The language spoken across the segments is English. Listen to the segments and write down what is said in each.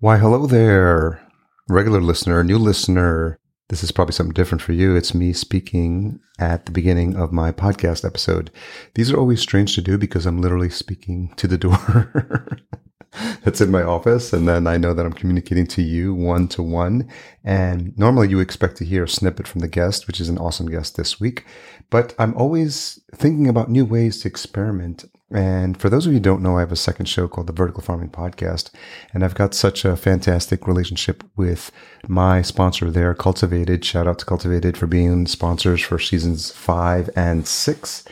Why, hello there, regular listener, new listener. This is probably something different for you. It's me speaking at the beginning of my podcast episode. These are always strange to do because I'm literally speaking to the door that's in my office. And then I know that I'm communicating to you one to one. And normally you expect to hear a snippet from the guest, which is an awesome guest this week. But I'm always thinking about new ways to experiment and for those of you who don't know, I have a second show called the Vertical Farming Podcast. And I've got such a fantastic relationship with my sponsor there, Cultivated. Shout out to Cultivated for being sponsors for seasons five and six.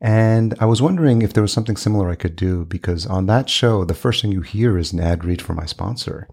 And I was wondering if there was something similar I could do because on that show, the first thing you hear is an ad read for my sponsor.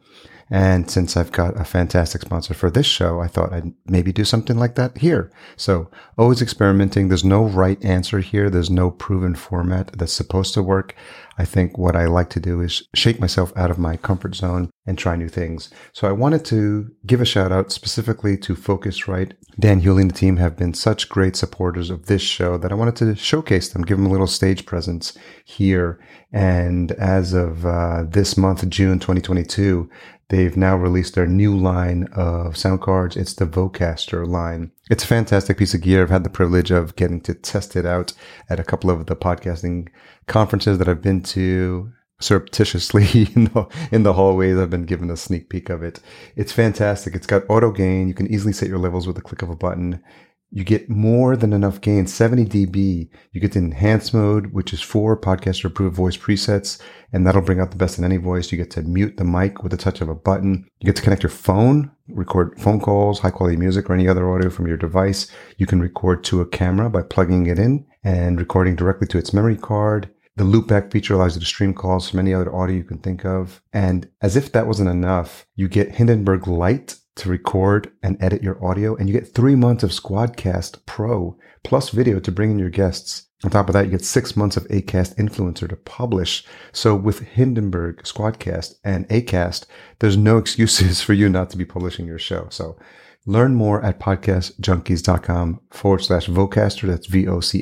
And since I've got a fantastic sponsor for this show, I thought I'd maybe do something like that here. So always experimenting. There's no right answer here. There's no proven format that's supposed to work. I think what I like to do is shake myself out of my comfort zone and try new things. So I wanted to give a shout out specifically to Focusrite. Dan Hewley and the team have been such great supporters of this show that I wanted to showcase them, give them a little stage presence here. And as of uh, this month, June 2022, They've now released their new line of sound cards. It's the Vocaster line. It's a fantastic piece of gear. I've had the privilege of getting to test it out at a couple of the podcasting conferences that I've been to surreptitiously in the, in the hallways. I've been given a sneak peek of it. It's fantastic. It's got auto gain. You can easily set your levels with a click of a button you get more than enough gain, 70 dB. You get the enhanced mode, which is for podcaster approved voice presets, and that'll bring out the best in any voice. You get to mute the mic with the touch of a button. You get to connect your phone, record phone calls, high quality music, or any other audio from your device. You can record to a camera by plugging it in and recording directly to its memory card. The loopback feature allows you to stream calls from any other audio you can think of. And as if that wasn't enough, you get Hindenburg Lite to record and edit your audio, and you get three months of Squadcast Pro plus video to bring in your guests. On top of that, you get six months of ACAST Influencer to publish. So with Hindenburg, Squadcast, and ACAST, there's no excuses for you not to be publishing your show. So learn more at podcastjunkies.com forward slash Vocaster. That's V-O-C-A-S-T-E-R.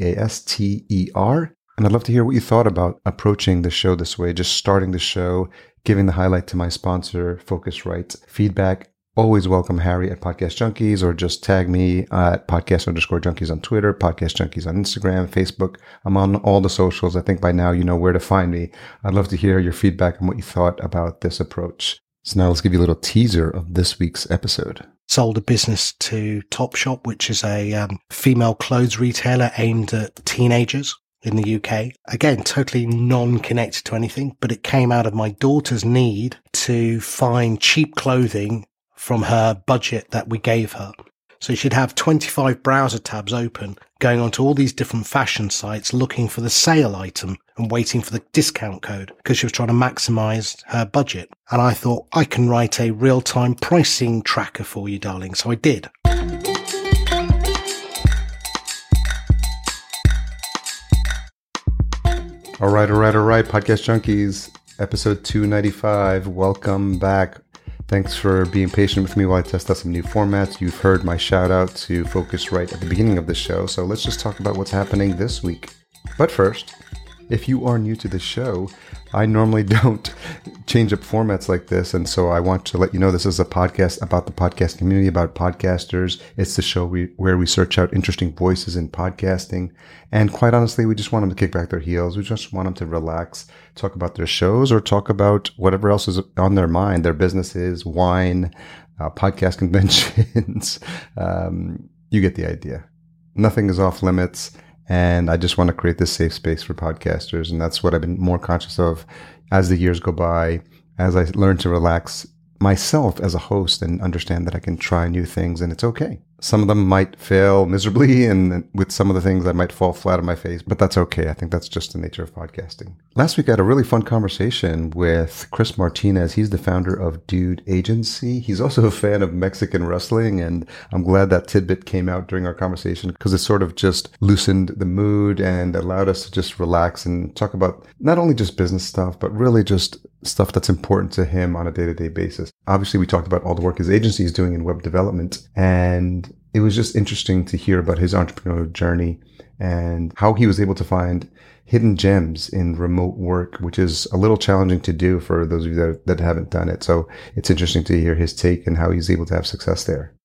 And I'd love to hear what you thought about approaching the show this way, just starting the show, giving the highlight to my sponsor, Focusrite. Feedback always welcome Harry at Podcast Junkies or just tag me at podcast underscore junkies on Twitter, Podcast Junkies on Instagram, Facebook. I'm on all the socials. I think by now you know where to find me. I'd love to hear your feedback and what you thought about this approach. So now let's give you a little teaser of this week's episode. Sold a business to Topshop, which is a um, female clothes retailer aimed at teenagers in the UK. Again, totally non-connected to anything, but it came out of my daughter's need to find cheap clothing from her budget that we gave her. So she'd have 25 browser tabs open, going onto all these different fashion sites looking for the sale item and waiting for the discount code because she was trying to maximize her budget. And I thought I can write a real time pricing tracker for you, darling. So I did. All right, all right, all right, Podcast Junkies, episode 295. Welcome back. Thanks for being patient with me while I test out some new formats. You've heard my shout out to Focusrite at the beginning of the show, so let's just talk about what's happening this week. But first, if you are new to the show, I normally don't change up formats like this. And so I want to let you know this is a podcast about the podcast community, about podcasters. It's the show we, where we search out interesting voices in podcasting. And quite honestly, we just want them to kick back their heels. We just want them to relax, talk about their shows or talk about whatever else is on their mind, their businesses, wine, uh, podcast conventions. um, you get the idea. Nothing is off limits. And I just want to create this safe space for podcasters. And that's what I've been more conscious of as the years go by, as I learn to relax myself as a host and understand that I can try new things and it's okay. Some of them might fail miserably, and with some of the things I might fall flat on my face, but that's okay. I think that's just the nature of podcasting. Last week, I had a really fun conversation with Chris Martinez. He's the founder of Dude Agency. He's also a fan of Mexican wrestling, and I'm glad that tidbit came out during our conversation because it sort of just loosened the mood and allowed us to just relax and talk about not only just business stuff, but really just stuff that's important to him on a day to day basis. Obviously, we talked about all the work his agency is doing in web development and it was just interesting to hear about his entrepreneurial journey and how he was able to find hidden gems in remote work, which is a little challenging to do for those of you that, that haven't done it. So it's interesting to hear his take and how he's able to have success there.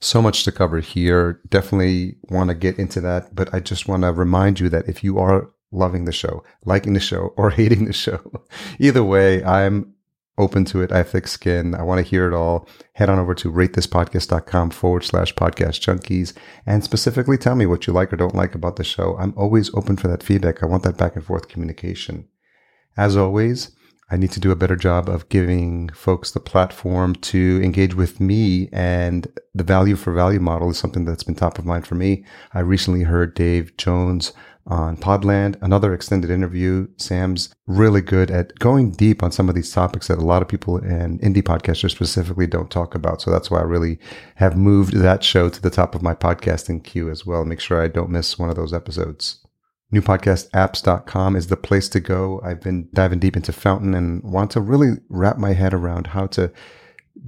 So much to cover here. Definitely want to get into that, but I just want to remind you that if you are loving the show, liking the show, or hating the show, either way, I'm open to it. I have thick skin. I want to hear it all. Head on over to ratethispodcast.com forward slash podcast junkies and specifically tell me what you like or don't like about the show. I'm always open for that feedback. I want that back and forth communication. As always, I need to do a better job of giving folks the platform to engage with me and the value for value model is something that's been top of mind for me. I recently heard Dave Jones on Podland, another extended interview. Sam's really good at going deep on some of these topics that a lot of people and indie podcasters specifically don't talk about. So that's why I really have moved that show to the top of my podcasting queue as well. Make sure I don't miss one of those episodes. Newpodcastapps.com is the place to go. I've been diving deep into Fountain and want to really wrap my head around how to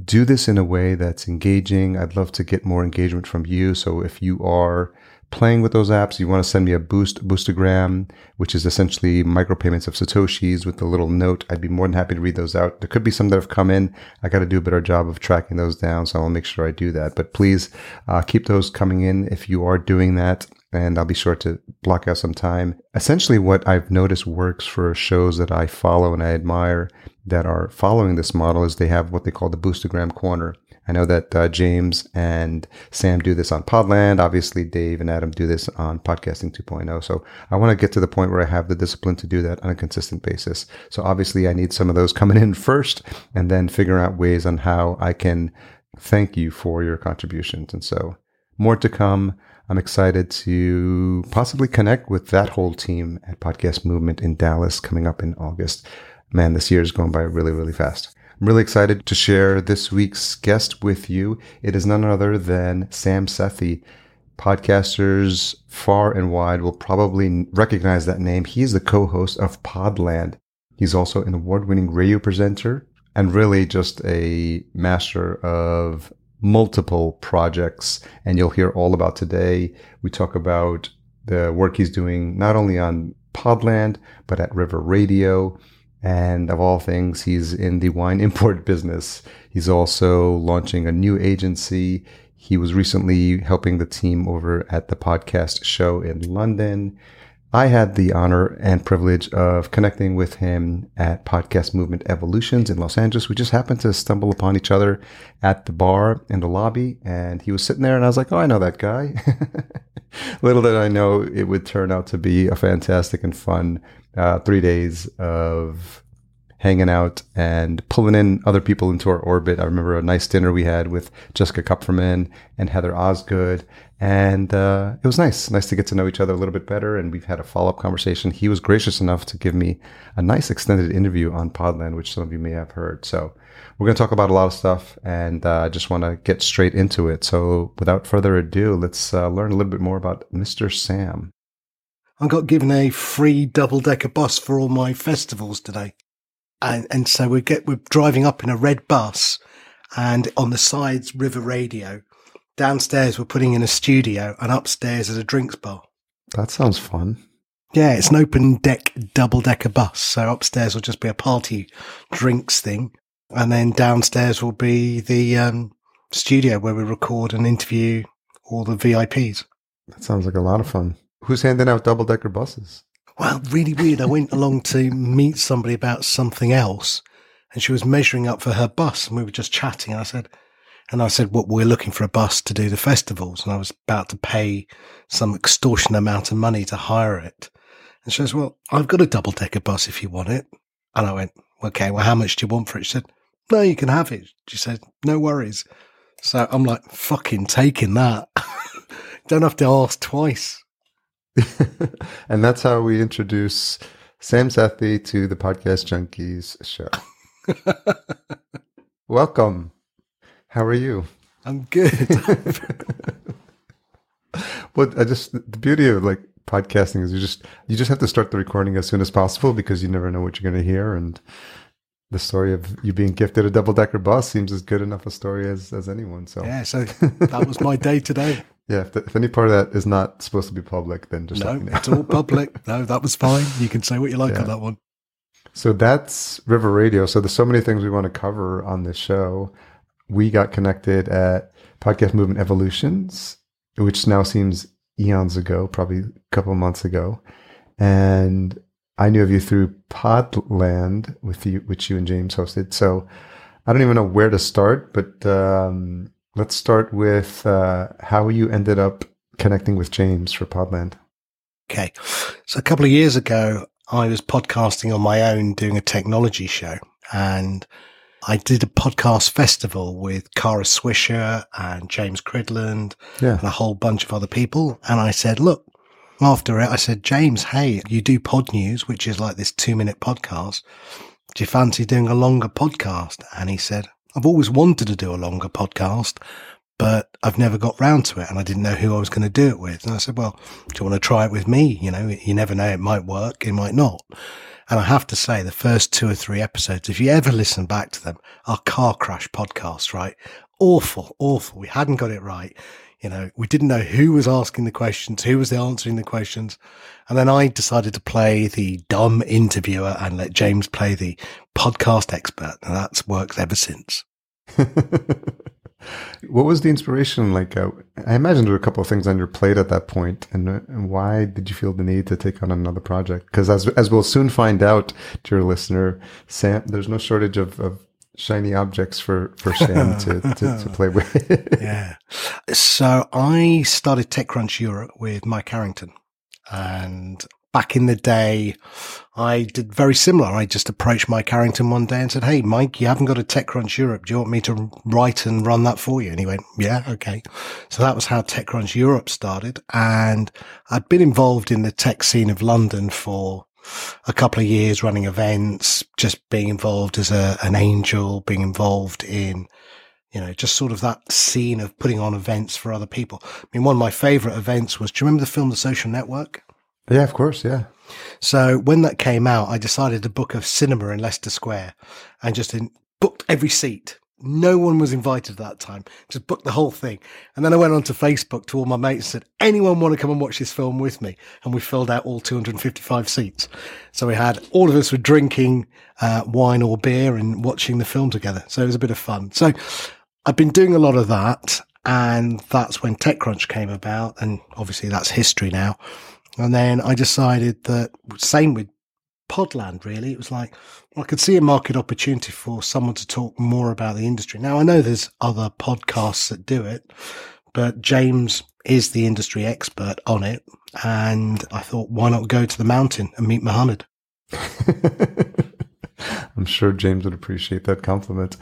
do this in a way that's engaging. I'd love to get more engagement from you. So if you are playing with those apps, you want to send me a boost, boostagram, which is essentially micropayments of Satoshis with a little note. I'd be more than happy to read those out. There could be some that have come in. I got to do a better job of tracking those down. So I'll make sure I do that. But please uh, keep those coming in if you are doing that. And I'll be sure to block out some time. Essentially, what I've noticed works for shows that I follow and I admire that are following this model is they have what they call the Boostagram corner. I know that uh, James and Sam do this on Podland. Obviously, Dave and Adam do this on Podcasting 2.0. So I want to get to the point where I have the discipline to do that on a consistent basis. So obviously, I need some of those coming in first and then figure out ways on how I can thank you for your contributions. And so more to come. I'm excited to possibly connect with that whole team at Podcast Movement in Dallas coming up in August. Man, this year is going by really, really fast. I'm really excited to share this week's guest with you. It is none other than Sam Sethi. Podcasters far and wide will probably recognize that name. He is the co-host of Podland. He's also an award-winning radio presenter and really just a master of multiple projects. And you'll hear all about today. We talk about the work he's doing not only on Podland, but at River Radio. And of all things, he's in the wine import business. He's also launching a new agency. He was recently helping the team over at the podcast show in London. I had the honor and privilege of connecting with him at Podcast Movement Evolutions in Los Angeles. We just happened to stumble upon each other at the bar in the lobby, and he was sitting there, and I was like, "Oh, I know that guy." Little did I know it would turn out to be a fantastic and fun uh, three days of hanging out and pulling in other people into our orbit. I remember a nice dinner we had with Jessica Kupferman and Heather Osgood. And uh, it was nice, nice to get to know each other a little bit better. And we've had a follow up conversation. He was gracious enough to give me a nice extended interview on Podland, which some of you may have heard. So we're going to talk about a lot of stuff and uh, I uh, just want to get straight into it. So without further ado, let's uh, learn a little bit more about Mr. Sam. I got given a free double decker bus for all my festivals today. And, and so we get, we're driving up in a red bus and on the sides, River Radio. Downstairs, we're putting in a studio and upstairs is a drinks bar. That sounds fun. Yeah, it's an open deck double decker bus. So upstairs will just be a party drinks thing. And then downstairs will be the um, studio where we record and interview all the VIPs. That sounds like a lot of fun. Who's handing out double decker buses? Well, really weird. I went along to meet somebody about something else and she was measuring up for her bus and we were just chatting and I said, and I said, well, we're looking for a bus to do the festivals. And I was about to pay some extortionate amount of money to hire it. And she says, well, I've got a double decker bus if you want it. And I went, okay, well, how much do you want for it? She said, no, you can have it. She said, no worries. So I'm like, fucking taking that. Don't have to ask twice. and that's how we introduce Sam Sethi to the Podcast Junkies show. Welcome. How are you? I'm good. but I just the beauty of like podcasting is you just you just have to start the recording as soon as possible because you never know what you're going to hear and the story of you being gifted a double decker bus seems as good enough a story as as anyone. So yeah, so that was my day today. Yeah, if, the, if, any part of that is not supposed to be public, then just no, it's all public. No, that was fine. You can say what you like yeah. on that one. So that's River Radio. So there's so many things we want to cover on this show. We got connected at Podcast Movement Evolutions, which now seems eons ago, probably a couple months ago, and I knew of you through Podland, with you, which you and James hosted. So I don't even know where to start, but um, Let's start with uh, how you ended up connecting with James for Podland. Okay. So a couple of years ago, I was podcasting on my own doing a technology show and I did a podcast festival with Kara Swisher and James Cridland yeah. and a whole bunch of other people. And I said, look, after it, I said, James, hey, you do pod news, which is like this two minute podcast. Do you fancy doing a longer podcast? And he said, I've always wanted to do a longer podcast, but I've never got round to it and I didn't know who I was going to do it with. And I said, well, do you want to try it with me? You know, you never know. It might work. It might not. And I have to say the first two or three episodes, if you ever listen back to them, are car crash podcasts, right? Awful, awful. We hadn't got it right. You know, we didn't know who was asking the questions, who was answering the questions. And then I decided to play the dumb interviewer and let James play the podcast expert. And that's worked ever since. what was the inspiration like? Uh, I imagine there were a couple of things on your plate at that point, and, uh, and why did you feel the need to take on another project? Because as as we'll soon find out, dear listener, Sam, there's no shortage of, of shiny objects for for Sam to, to, to play with. yeah. So I started TechCrunch Europe with Mike Arrington, and back in the day, I did very similar. I just approached Mike Arrington one day and said, Hey, Mike, you haven't got a TechCrunch Europe. Do you want me to write and run that for you? And he went, Yeah, okay. So that was how TechCrunch Europe started. And I'd been involved in the tech scene of London for a couple of years running events, just being involved as a, an angel, being involved in, you know, just sort of that scene of putting on events for other people. I mean, one of my favorite events was, do you remember the film The Social Network? Yeah, of course. Yeah. So when that came out, I decided to book a cinema in Leicester Square and just in, booked every seat no one was invited at that time. Just booked the whole thing. And then I went onto Facebook to all my mates and said, anyone want to come and watch this film with me? And we filled out all 255 seats. So we had all of us were drinking uh, wine or beer and watching the film together. So it was a bit of fun. So I've been doing a lot of that. And that's when TechCrunch came about. And obviously that's history now. And then I decided that same with Podland, really. It was like, I could see a market opportunity for someone to talk more about the industry. Now, I know there's other podcasts that do it, but James is the industry expert on it. And I thought, why not go to the mountain and meet Muhammad? I'm sure James would appreciate that compliment.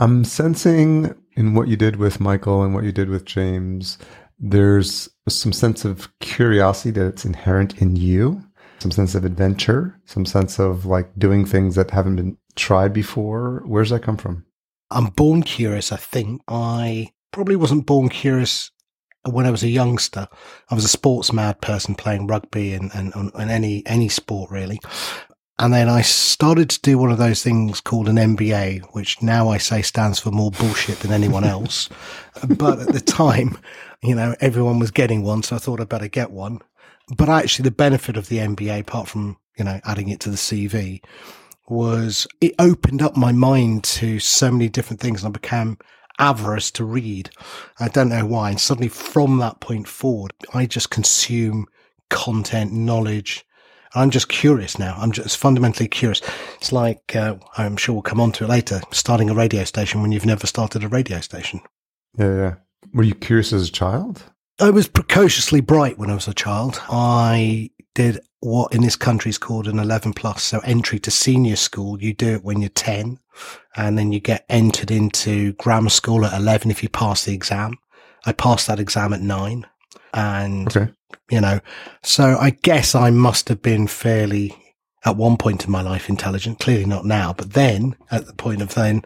I'm sensing in what you did with Michael and what you did with James, there's some sense of curiosity that's inherent in you some sense of adventure, some sense of like doing things that haven't been tried before. Where's that come from? I'm born curious, I think. I probably wasn't born curious when I was a youngster. I was a sports mad person playing rugby and, and, and any, any sport really. And then I started to do one of those things called an MBA, which now I say stands for more bullshit than anyone else. but at the time, you know, everyone was getting one. So I thought I'd better get one. But actually, the benefit of the MBA, apart from, you know, adding it to the CV, was it opened up my mind to so many different things and I became avarice to read. I don't know why. And suddenly from that point forward, I just consume content, knowledge. I'm just curious now. I'm just fundamentally curious. It's like, uh, I'm sure we'll come on to it later, starting a radio station when you've never started a radio station. Yeah, yeah. Were you curious as a child? I was precociously bright when I was a child. I did what in this country is called an 11 plus. So entry to senior school. You do it when you're 10 and then you get entered into grammar school at 11 if you pass the exam. I passed that exam at nine and, okay. you know, so I guess I must have been fairly at one point in my life intelligent, clearly not now, but then at the point of then,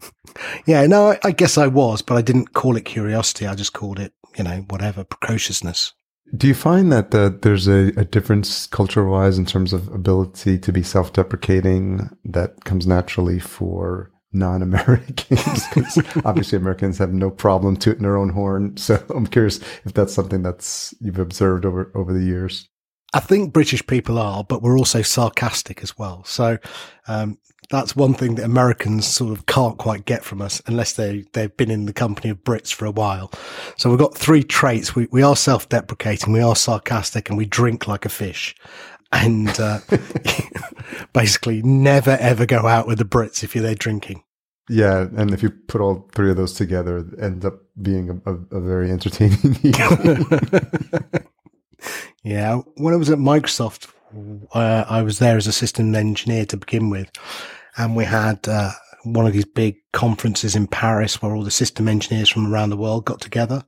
yeah, no, I, I guess I was, but I didn't call it curiosity. I just called it you know, whatever, precociousness. Do you find that uh, there's a, a difference culture wise in terms of ability to be self deprecating that comes naturally for non Americans? Because obviously Americans have no problem tooting their own horn. So I'm curious if that's something that's you've observed over, over the years. I think British people are, but we're also sarcastic as well. So um, that's one thing that Americans sort of can't quite get from us unless they, they've been in the company of Brits for a while. So we've got three traits. We, we are self deprecating, we are sarcastic, and we drink like a fish. And uh, basically, never ever go out with the Brits if you're there drinking. Yeah, and if you put all three of those together, it ends up being a, a, a very entertaining evening. yeah, when I was at Microsoft, uh, I was there as a system engineer to begin with, and we had uh, one of these big conferences in Paris where all the system engineers from around the world got together.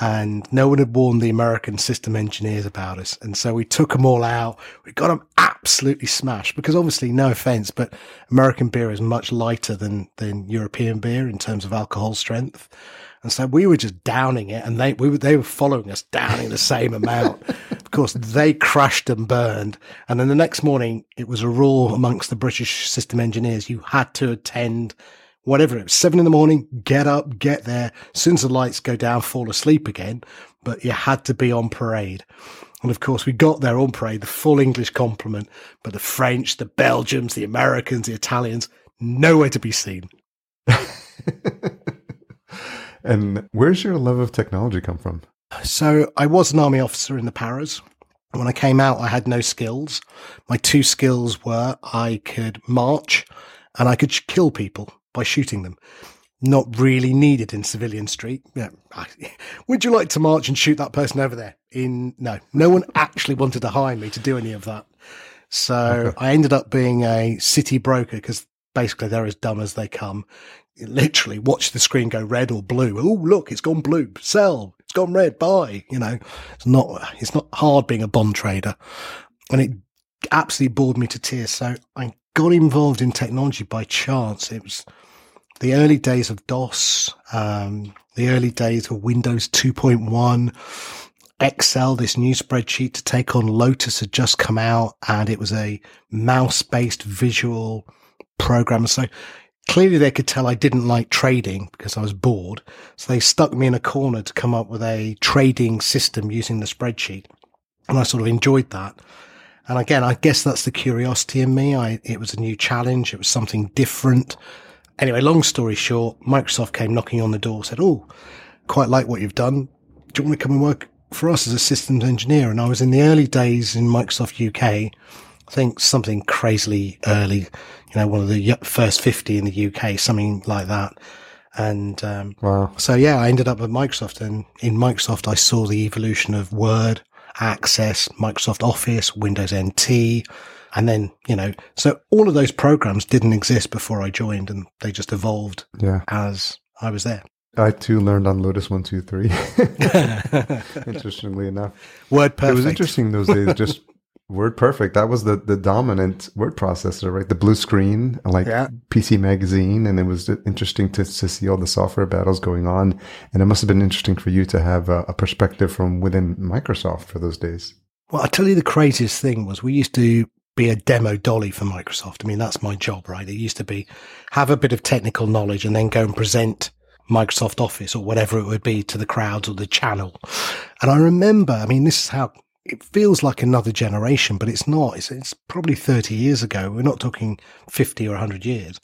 And no one had warned the American system engineers about us. And so we took them all out. We got them absolutely smashed because obviously, no offense, but American beer is much lighter than, than European beer in terms of alcohol strength. And so we were just downing it and they, we were, they were following us downing the same amount. Course, they crashed and burned. And then the next morning, it was a rule amongst the British system engineers. You had to attend whatever it was, seven in the morning, get up, get there. As soon as the lights go down, fall asleep again. But you had to be on parade. And of course, we got there on parade, the full English complement, but the French, the Belgians, the Americans, the Italians, nowhere to be seen. And where's your love of technology come from? So I was an army officer in the paras. When I came out, I had no skills. My two skills were I could march and I could kill people by shooting them. Not really needed in civilian street. Yeah. Would you like to march and shoot that person over there? In no, no one actually wanted to hire me to do any of that. So. I ended up being a city broker because basically they're as dumb as they come literally watch the screen go red or blue. Oh, look, it's gone blue. Sell. It's gone red. Buy. You know, it's not, it's not hard being a bond trader. And it absolutely bored me to tears. So I got involved in technology by chance. It was the early days of DOS, um, the early days of Windows 2.1. Excel, this new spreadsheet to take on Lotus had just come out and it was a mouse based visual program. So Clearly, they could tell I didn't like trading because I was bored. So they stuck me in a corner to come up with a trading system using the spreadsheet. And I sort of enjoyed that. And again, I guess that's the curiosity in me. I, it was a new challenge. It was something different. Anyway, long story short, Microsoft came knocking on the door, said, Oh, quite like what you've done. Do you want to come and work for us as a systems engineer? And I was in the early days in Microsoft UK I think something crazily early, you know, one of the first 50 in the UK, something like that. And um, wow. so, yeah, I ended up at Microsoft. And in Microsoft, I saw the evolution of Word, Access, Microsoft Office, Windows NT. And then, you know, so all of those programs didn't exist before I joined and they just evolved yeah. as I was there. I too learned on Lotus one two three. Interestingly enough, word perfect. It was interesting those days, just Word Perfect. That was the, the dominant word processor, right? The blue screen, like yeah. PC Magazine. And it was interesting to, to see all the software battles going on. And it must have been interesting for you to have a, a perspective from within Microsoft for those days. Well, I tell you, the craziest thing was we used to be a demo dolly for Microsoft. I mean, that's my job, right? It used to be have a bit of technical knowledge and then go and present Microsoft Office or whatever it would be to the crowds or the channel. And I remember, I mean, this is how it feels like another generation, but it's not. It's, it's probably 30 years ago. We're not talking 50 or 100 years.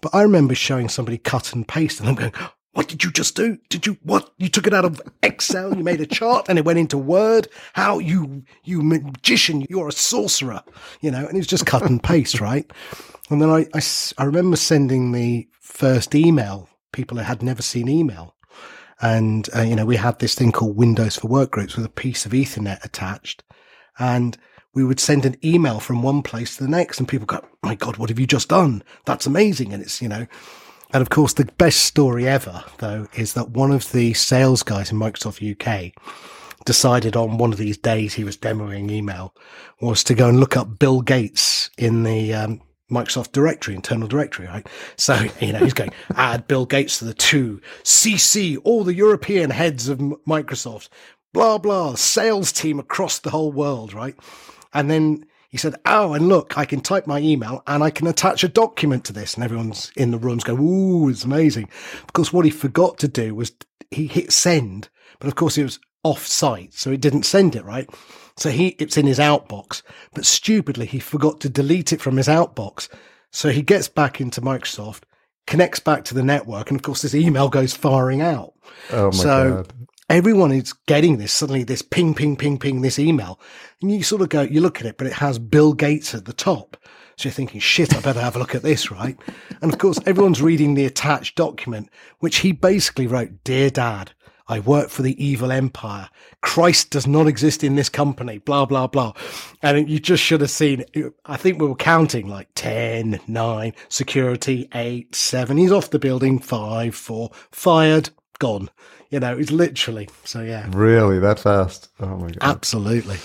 But I remember showing somebody cut and paste and I'm going, what did you just do? Did you, what? You took it out of Excel, you made a chart and it went into Word. How you, you magician, you're a sorcerer, you know, and it was just cut and paste, right? And then I, I, I remember sending the first email. People had never seen email. And, uh, you know, we had this thing called Windows for Workgroups with a piece of Ethernet attached. And we would send an email from one place to the next and people go, my God, what have you just done? That's amazing. And it's, you know, and of course, the best story ever, though, is that one of the sales guys in Microsoft UK decided on one of these days he was demoing email was to go and look up Bill Gates in the um, Microsoft directory, internal directory, right? So, you know, he's going, add Bill Gates to the two, CC all the European heads of Microsoft. blah, blah, sales team across the whole world, right? And then he said, Oh, and look, I can type my email and I can attach a document to this. And everyone's in the rooms going, Ooh, it's amazing. Because what he forgot to do was he hit send, but of course it was off site. So it didn't send it, right? So he, it's in his outbox, but stupidly he forgot to delete it from his outbox. So he gets back into Microsoft, connects back to the network. And of course this email goes firing out. Oh my So- god. everyone is getting this suddenly this ping ping ping ping this email and you sort of go you look at it but it has bill gates at the top so you're thinking shit i better have a look at this right and of course everyone's reading the attached document which he basically wrote dear dad I work for the evil empire. Christ does not exist in this company, blah, blah, blah. And you just should have seen, I think we were counting like 10, 9, security, 8, 7. He's off the building, 5, 4, fired, gone. You know, it's literally. So yeah, Really that fast? Oh my god. absolutely.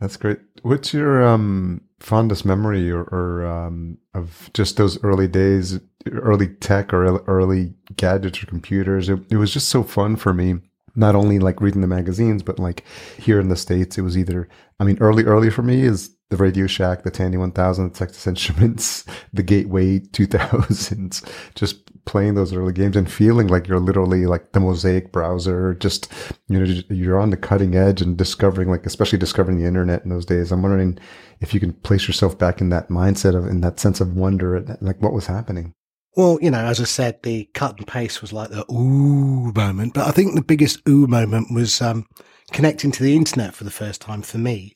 That's great. What's your um fondest memory or, or um of just those early days, early tech or early- gadgets or computers? It, it was just so fun for me. Not only like reading the magazines, but like here in the states, it was either. I mean, early early for me is the Radio Shack, the Tandy 1000, the Texas Instruments, the Gateway 2000s. Just playing those early games and feeling like you're literally like the Mosaic browser. Just you know, you're on the cutting edge and discovering, like especially discovering the internet in those days. I'm wondering if you can place yourself back in that mindset of in that sense of wonder at like what was happening. Well, you know, as I said, the cut and paste was like the ooh moment, but I think the biggest ooh moment was um, connecting to the internet for the first time for me.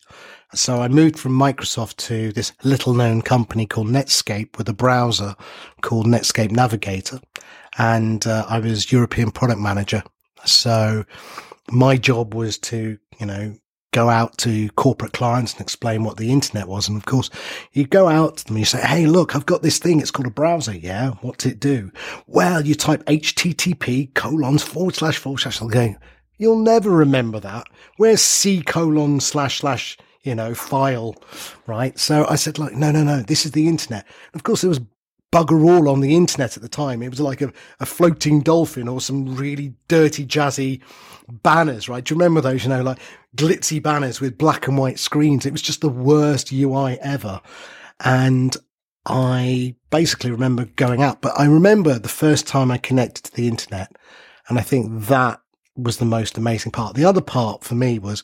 So I moved from Microsoft to this little known company called Netscape with a browser called Netscape Navigator. And uh, I was European product manager. So my job was to, you know, go out to corporate clients and explain what the internet was. And of course, you go out to them and you say, Hey, look, I've got this thing. It's called a browser. Yeah. What's it do? Well, you type HTTP colons forward slash forward slash. I'm going, you'll never remember that. Where's C colon slash slash, you know, file, right? So I said, like, no, no, no, this is the internet. Of course, there was bugger all on the internet at the time. It was like a, a floating dolphin or some really dirty, jazzy banners, right? Do you remember those, you know, like glitzy banners with black and white screens? It was just the worst UI ever. And I basically remember going out, but I remember the first time I connected to the internet. And I think that was the most amazing part. The other part for me was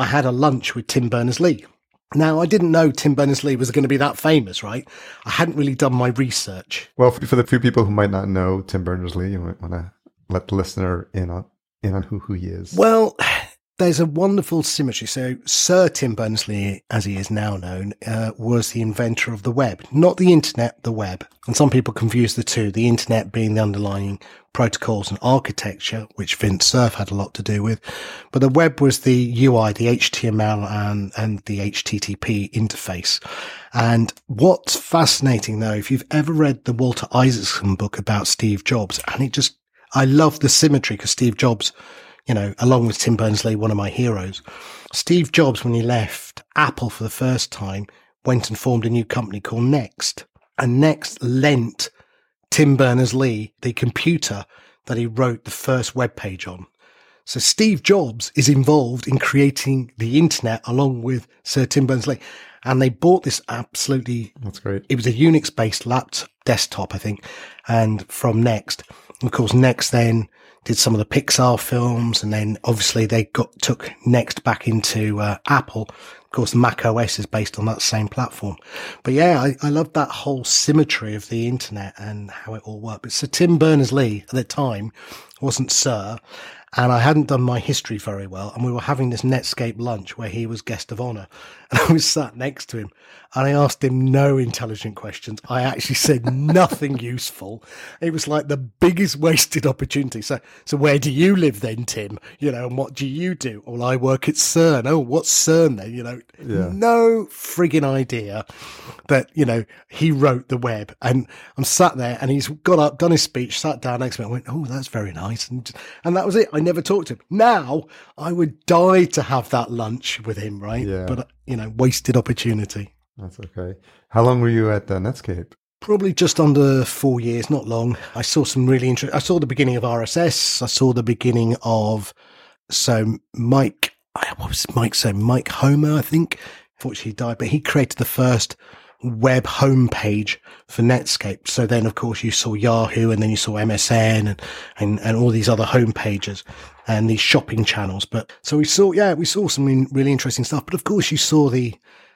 I had a lunch with Tim Berners-Lee. Now, I didn't know Tim Berners-Lee was going to be that famous, right? I hadn't really done my research. Well, for, the few people who might not know Tim Berners-Lee, you might want to let the listener in on in on who who he is. Well, there's a wonderful symmetry. So, Sir Tim Berners-Lee, as he is now known, uh, was the inventor of the web, not the internet, the web. And some people confuse the two, the internet being the underlying protocols and architecture, which Vint Cerf had a lot to do with. But the web was the UI, the HTML and, and the HTTP interface. And what's fascinating though, if you've ever read the Walter Isaacson book about Steve Jobs, and it just, I love the symmetry because Steve Jobs, you know, along with Tim Berners-Lee, one of my heroes, Steve Jobs, when he left Apple for the first time, went and formed a new company called Next. And Next lent Tim Berners-Lee the computer that he wrote the first web page on. So Steve Jobs is involved in creating the internet along with Sir Tim Berners-Lee. And they bought this absolutely That's great. it was a Unix based laptop desktop, I think, and from Next. Of course, Next then did some of the Pixar films, and then obviously they got took Next back into uh, Apple. Of course, Mac OS is based on that same platform. But yeah, I, I love that whole symmetry of the internet and how it all worked. But Sir Tim Berners-Lee at the time wasn't Sir, and I hadn't done my history very well. And we were having this Netscape lunch where he was guest of honor, and I was sat next to him, and I asked him no intelligent questions. I actually said nothing useful. It was like the biggest wasted opportunity. So, so where do you live then, Tim? You know, and what do you do? Well, I work at CERN. Oh, what's CERN then? You know, Yeah. no frigging idea that, you know, he wrote the web. And I'm sat there and he's got up, done his speech, sat down next to me. I went, Oh, that's very nice. And, and that was it. I never talked to him. Now I would die to have that lunch with him, right? Yeah. But, you know, wasted opportunity. That's okay. How long were you at uh, Netscape? Probably just under four years, not long. I saw some really interesting. I saw the beginning of RSS. I saw the beginning of. So Mike what was Mike saying? Mike Homer, I think. Unfortunately, he died, but he created the first web homepage for Netscape. So then, of course, you saw Yahoo and then you saw MSN and, and, and all these other home pages and these shopping channels. But so we saw, yeah, we saw some really interesting stuff. But of course, you saw the,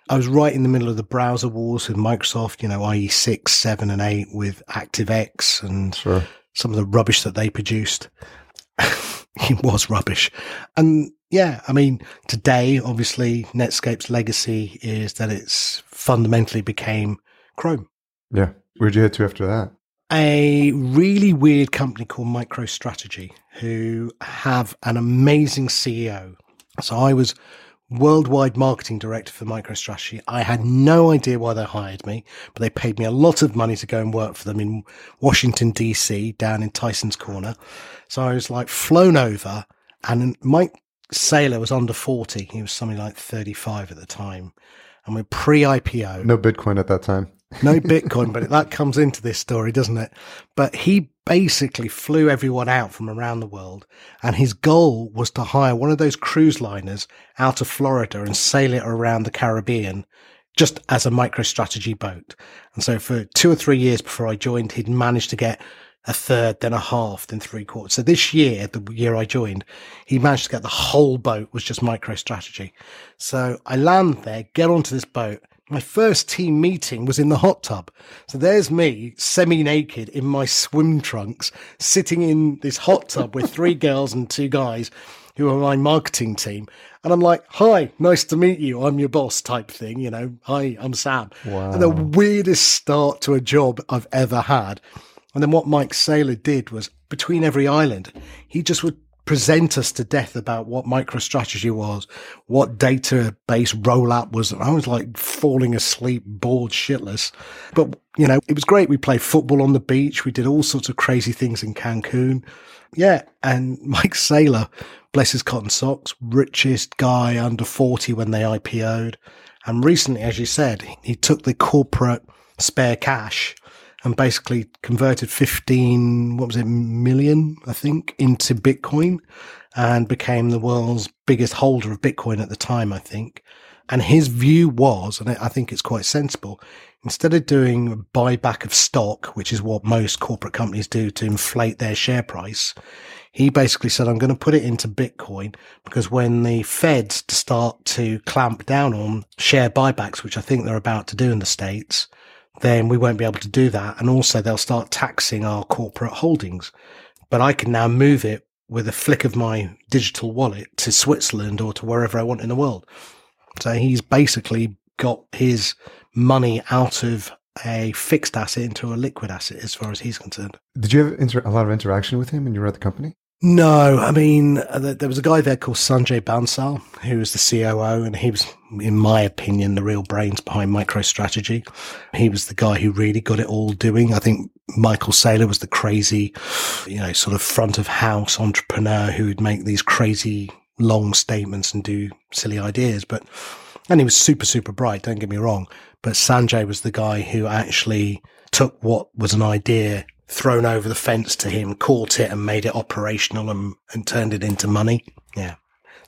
I was right in the middle of the browser wars with Microsoft, you know, IE 6, 7, and 8 with ActiveX and sure. some of the rubbish that they produced. it was rubbish. And yeah, I mean, today, obviously, Netscape's legacy is that it's fundamentally became Chrome. Yeah. Where'd you head to after that? A really weird company called MicroStrategy, who have an amazing CEO. So I was worldwide marketing director for MicroStrategy. I had no idea why they hired me, but they paid me a lot of money to go and work for them in Washington, DC, down in Tyson's Corner. So I was like flown over and Mike Saylor was under 40. He was something like 35 at the time. And we're pre IPO. No Bitcoin at that time. No Bitcoin, but that comes into this story, doesn't it? But he basically flew everyone out from around the world. And his goal was to hire one of those cruise liners out of Florida and sail it around the Caribbean just as a MicroStrategy boat. And so for two or three years before I joined, he'd managed to get a third, then a half, then three quarters. So this year, the year I joined, he managed to get the whole boat was just MicroStrategy. So I land there, get onto this boat. My first team meeting was in the hot tub. So there's me semi naked in my swim trunks, sitting in this hot tub with three girls and two guys who are my marketing team. And I'm like, hi, nice to meet you. I'm your boss type thing, you know, hi, I'm Sam. Wow. And the weirdest start to a job I've ever had. And then what Mike Saylor did was between every island, he just would present us to death about what MicroStrategy was, what database rollout was. I was like falling asleep, bored, shitless. But, you know, it was great. We played football on the beach. We did all sorts of crazy things in Cancun. Yeah. And Mike Saylor, bless his cotton socks, richest guy under 40 when they IPO'd. And recently, as you said, he took the corporate spare cash and basically converted 15, what was it, million, I think, into Bitcoin and became the world's biggest holder of Bitcoin at the time, I think. And his view was, and I think it's quite sensible, instead of doing a buyback of stock, which is what most corporate companies do to inflate their share price, he basically said, I'm going to put it into Bitcoin because when the feds start to clamp down on share buybacks, which I think they're about to do in the States, then we won't be able to do that. And also they'll start taxing our corporate holdings. But I can now move it with a flick of my digital wallet to Switzerland or to wherever I want in the world. So he's basically got his money out of a fixed asset into a liquid asset as far as he's concerned. Did you have inter- a lot of interaction with him when you were at the company? No, I mean, uh, there was a guy there called Sanjay Bansal, who was the COO, and he was, in my opinion, the real brains behind MicroStrategy. He was the guy who really got it all doing. I think Michael Saylor was the crazy, you know, sort of front of house entrepreneur who would make these crazy long statements and do silly ideas. But, and he was super, super bright, don't get me wrong. But Sanjay was the guy who actually took what was an idea thrown over the fence to him, caught it and made it operational and, and turned it into money. Yeah.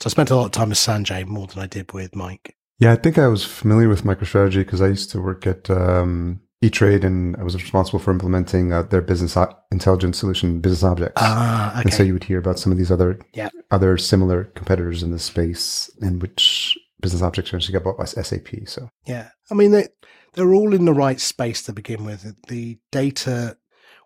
So I spent a lot of time with Sanjay more than I did with Mike. Yeah, I think I was familiar with MicroStrategy because I used to work at um, E-Trade and I was responsible for implementing uh, their business intelligence solution, Business Objects. Ah, okay. And so you would hear about some of these other yeah. other similar competitors in this space, in which Business Objects eventually got bought by SAP. So yeah, I mean they they're all in the right space to begin with. The data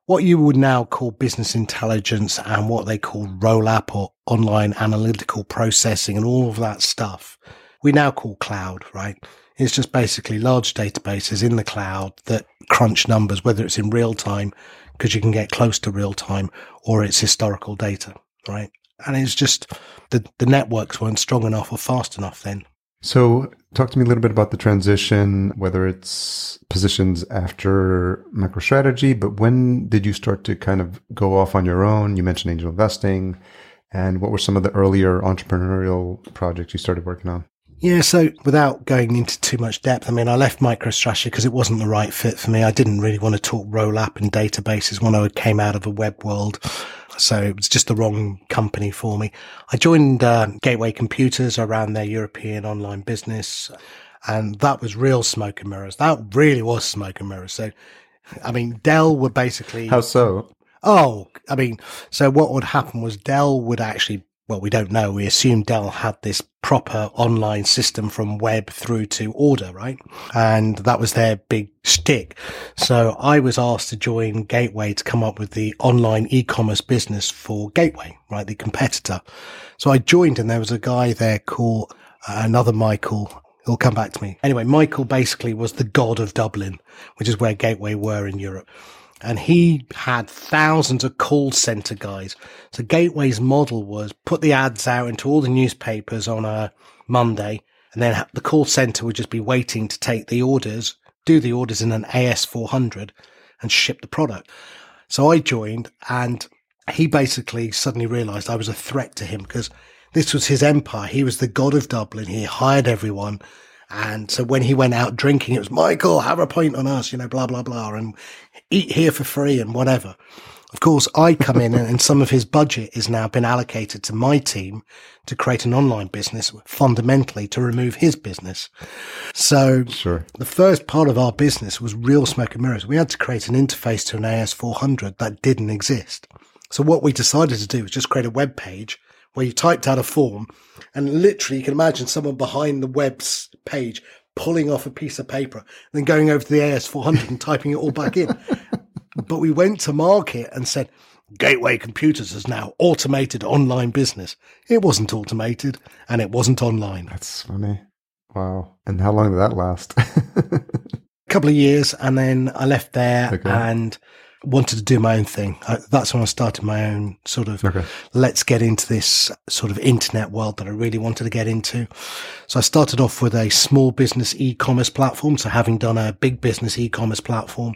what you would now call business intelligence and what they call roll up or online analytical processing and all of that stuff, we now call cloud, right? It's just basically large databases in the cloud that crunch numbers, whether it's in real time, because you can get close to real time, or it's historical data, right? And it's just the, the networks weren't strong enough or fast enough then. So, talk to me a little bit about the transition, whether it's positions after MicroStrategy, but when did you start to kind of go off on your own? You mentioned angel investing. And what were some of the earlier entrepreneurial projects you started working on? Yeah, so without going into too much depth, I mean, I left MicroStrategy because it wasn't the right fit for me. I didn't really want to talk roll up and databases when I came out of a web world. So it was just the wrong company for me. I joined uh, Gateway Computers around their European online business. And that was real smoke and mirrors. That really was smoke and mirrors. So, I mean, Dell were basically. How so? Oh, I mean, so what would happen was Dell would actually well, we don't know. We assume Dell had this proper online system from web through to order, right? And that was their big stick. So I was asked to join Gateway to come up with the online e-commerce business for Gateway, right? The competitor. So I joined and there was a guy there called uh, another Michael. He'll come back to me. Anyway, Michael basically was the god of Dublin, which is where Gateway were in Europe and he had thousands of call center guys. So Gateway's model was put the ads out into all the newspapers on a Monday, and then the call center would just be waiting to take the orders, do the orders in an AS400, and ship the product. So I joined, and he basically suddenly realized I was a threat to him because this was his empire. He was the god of Dublin. He hired everyone. And so when he went out drinking, it was Michael, have a pint on us, you know, blah, blah, blah, and eat here for free and whatever. Of course, I come in and some of his budget is now been allocated to my team to create an online business, fundamentally to remove his business. So sure. the first part of our business was real smoke and mirrors. We had to create an interface to an AS400 that didn't exist. So what we decided to do was just create a web page where you typed out a form and literally you can imagine someone behind the web's page pulling off a piece of paper then going over to the AS400 and typing it all back in. But we went to market and said, Gateway Computers is now automated online business. It wasn't automated and it wasn't online. That's funny. Wow. And how long did that last? a couple of years. And then I left there okay. and wanted to do my own thing. I, that's when I started my own sort of okay. let's get into this sort of internet world that I really wanted to get into. So I started off with a small business e-commerce platform. So having done a big business e-commerce platform,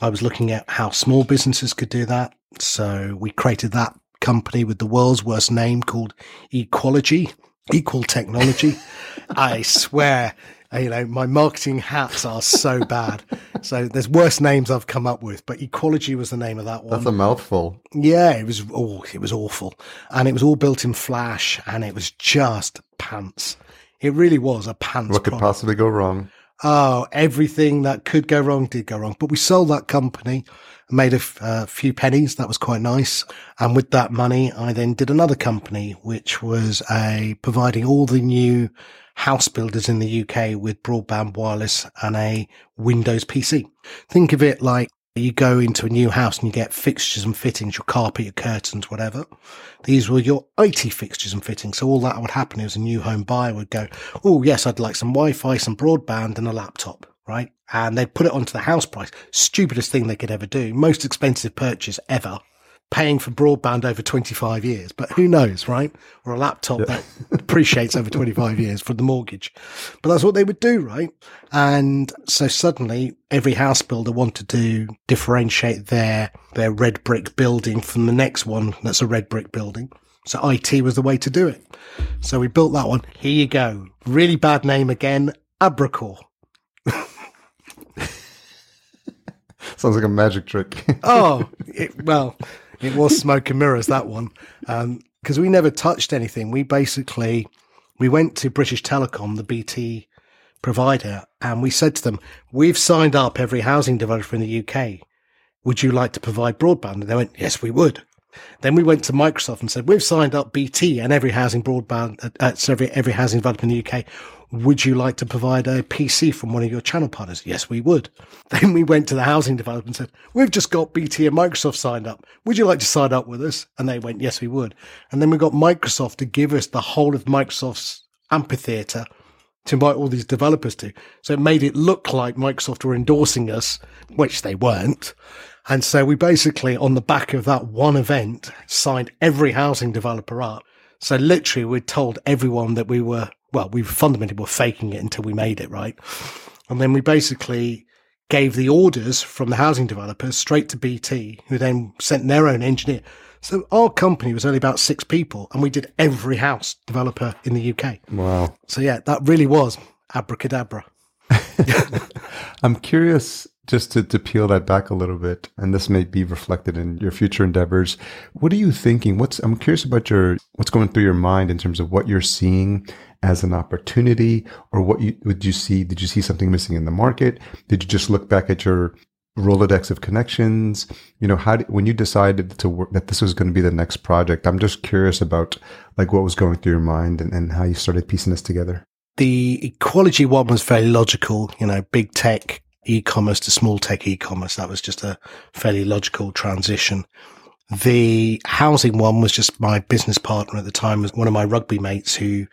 I was looking at how small businesses could do that. So we created that company with the world's worst name called Equology, Equal Technology. I swear you know, my marketing hats are so bad. So there's worse names I've come up with, but Ecology was the name of that one. That's a mouthful. Yeah, it was. Oh, it was awful, and it was all built in Flash, and it was just pants. It really was a pants. What could product. possibly go wrong? Oh, everything that could go wrong did go wrong. But we sold that company, made a f- uh, few pennies. That was quite nice. And with that money, I then did another company, which was a providing all the new house builders in the UK with broadband wireless and a Windows PC. Think of it like you go into a new house and you get fixtures and fittings, your carpet, your curtains, whatever. These were your IT fixtures and fittings. So all that would happen is a new home buyer would go, Oh, yes, I'd like some Wi-Fi, some broadband and a laptop, right? And they'd put it onto the house price. Stupidest thing they could ever do. Most expensive purchase ever paying for broadband over 25 years, but who knows, right? Or a laptop yeah. that appreciates over 25 years for the mortgage. But that's what they would do, right? And so suddenly every house builder wanted to differentiate their, their red brick building from the next one that's a red brick building. So IT was the way to do it. So we built that one. Here you go. Really bad name again. Abracor. Sounds like a magic trick. oh, it, well, it was smoke and mirrors that one because um, we never touched anything. We basically we went to British Telecom, the BT provider, and we said to them, "We've signed up every housing developer in the UK. Would you like to provide broadband?" And they went, "Yes, we would." Then we went to Microsoft and said, "We've signed up BT and every housing broadband, uh, uh every every housing developer in the UK. Would you like to provide a PC from one of your channel partners? Yes, we would. Then we went to the housing developer and said, We've just got BT and Microsoft signed up. Would you like to sign up with us? And they went, Yes, we would. And then we got Microsoft to give us the whole of Microsoft's amphitheater to invite all these developers to. So it made it look like Microsoft were endorsing us, which they weren't. And so we basically, on the back of that one event, signed every housing developer up. So literally, we told everyone that we were well, we fundamentally were faking it until we made it, right? And then we basically gave the orders from the housing developers straight to BT, who then sent their own engineer. So our company was only about six people, and we did every house developer in the UK. Wow. So yeah, that really was abracadabra. I'm curious just to, to peel that back a little bit, and this may be reflected in your future endeavors. What are you thinking? What's I'm curious about your what's going through your mind in terms of what you're seeing as an opportunity, or what you would you see? Did you see something missing in the market? Did you just look back at your Rolodex of connections? You know, how when you decided to work that this was going to be the next project? I'm just curious about like what was going through your mind and, and how you started piecing this together. The ecology one was very logical, you know, big tech e-commerce to small tech e-commerce. That was just a fairly logical transition. The housing one was just my business partner at the time was one of my rugby mates who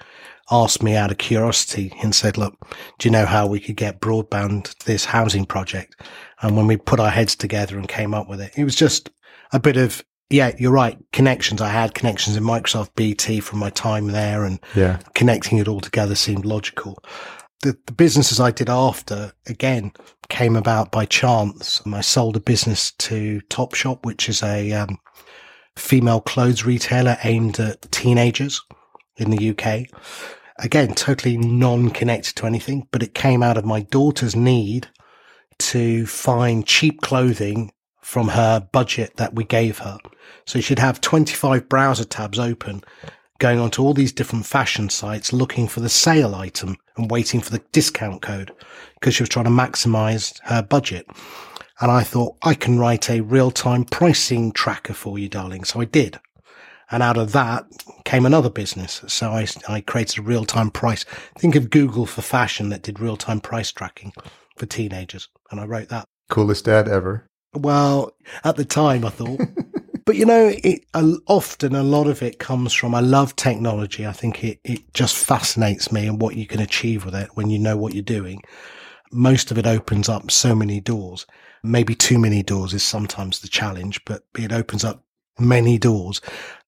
asked me out of curiosity and said, look, do you know how we could get broadband to this housing project? And when we put our heads together and came up with it, it was just a bit of, yeah, you're right. Connections. I had connections in Microsoft BT from my time there and yeah. connecting it all together seemed logical. The, the businesses I did after, again, came about by chance. I sold a business to Topshop, which is a um, female clothes retailer aimed at teenagers in the UK. Again, totally non-connected to anything, but it came out of my daughter's need to find cheap clothing from her budget that we gave her. So she'd have 25 browser tabs open, going onto all these different fashion sites, looking for the sale item and waiting for the discount code because she was trying to maximize her budget. And I thought I can write a real time pricing tracker for you, darling. So I did. And out of that came another business. So I, I created a real time price. Think of Google for fashion that did real time price tracking for teenagers. And I wrote that. Coolest dad ever. Well, at the time I thought, but you know, it often a lot of it comes from, I love technology. I think it, it just fascinates me and what you can achieve with it when you know what you're doing. Most of it opens up so many doors. Maybe too many doors is sometimes the challenge, but it opens up many doors.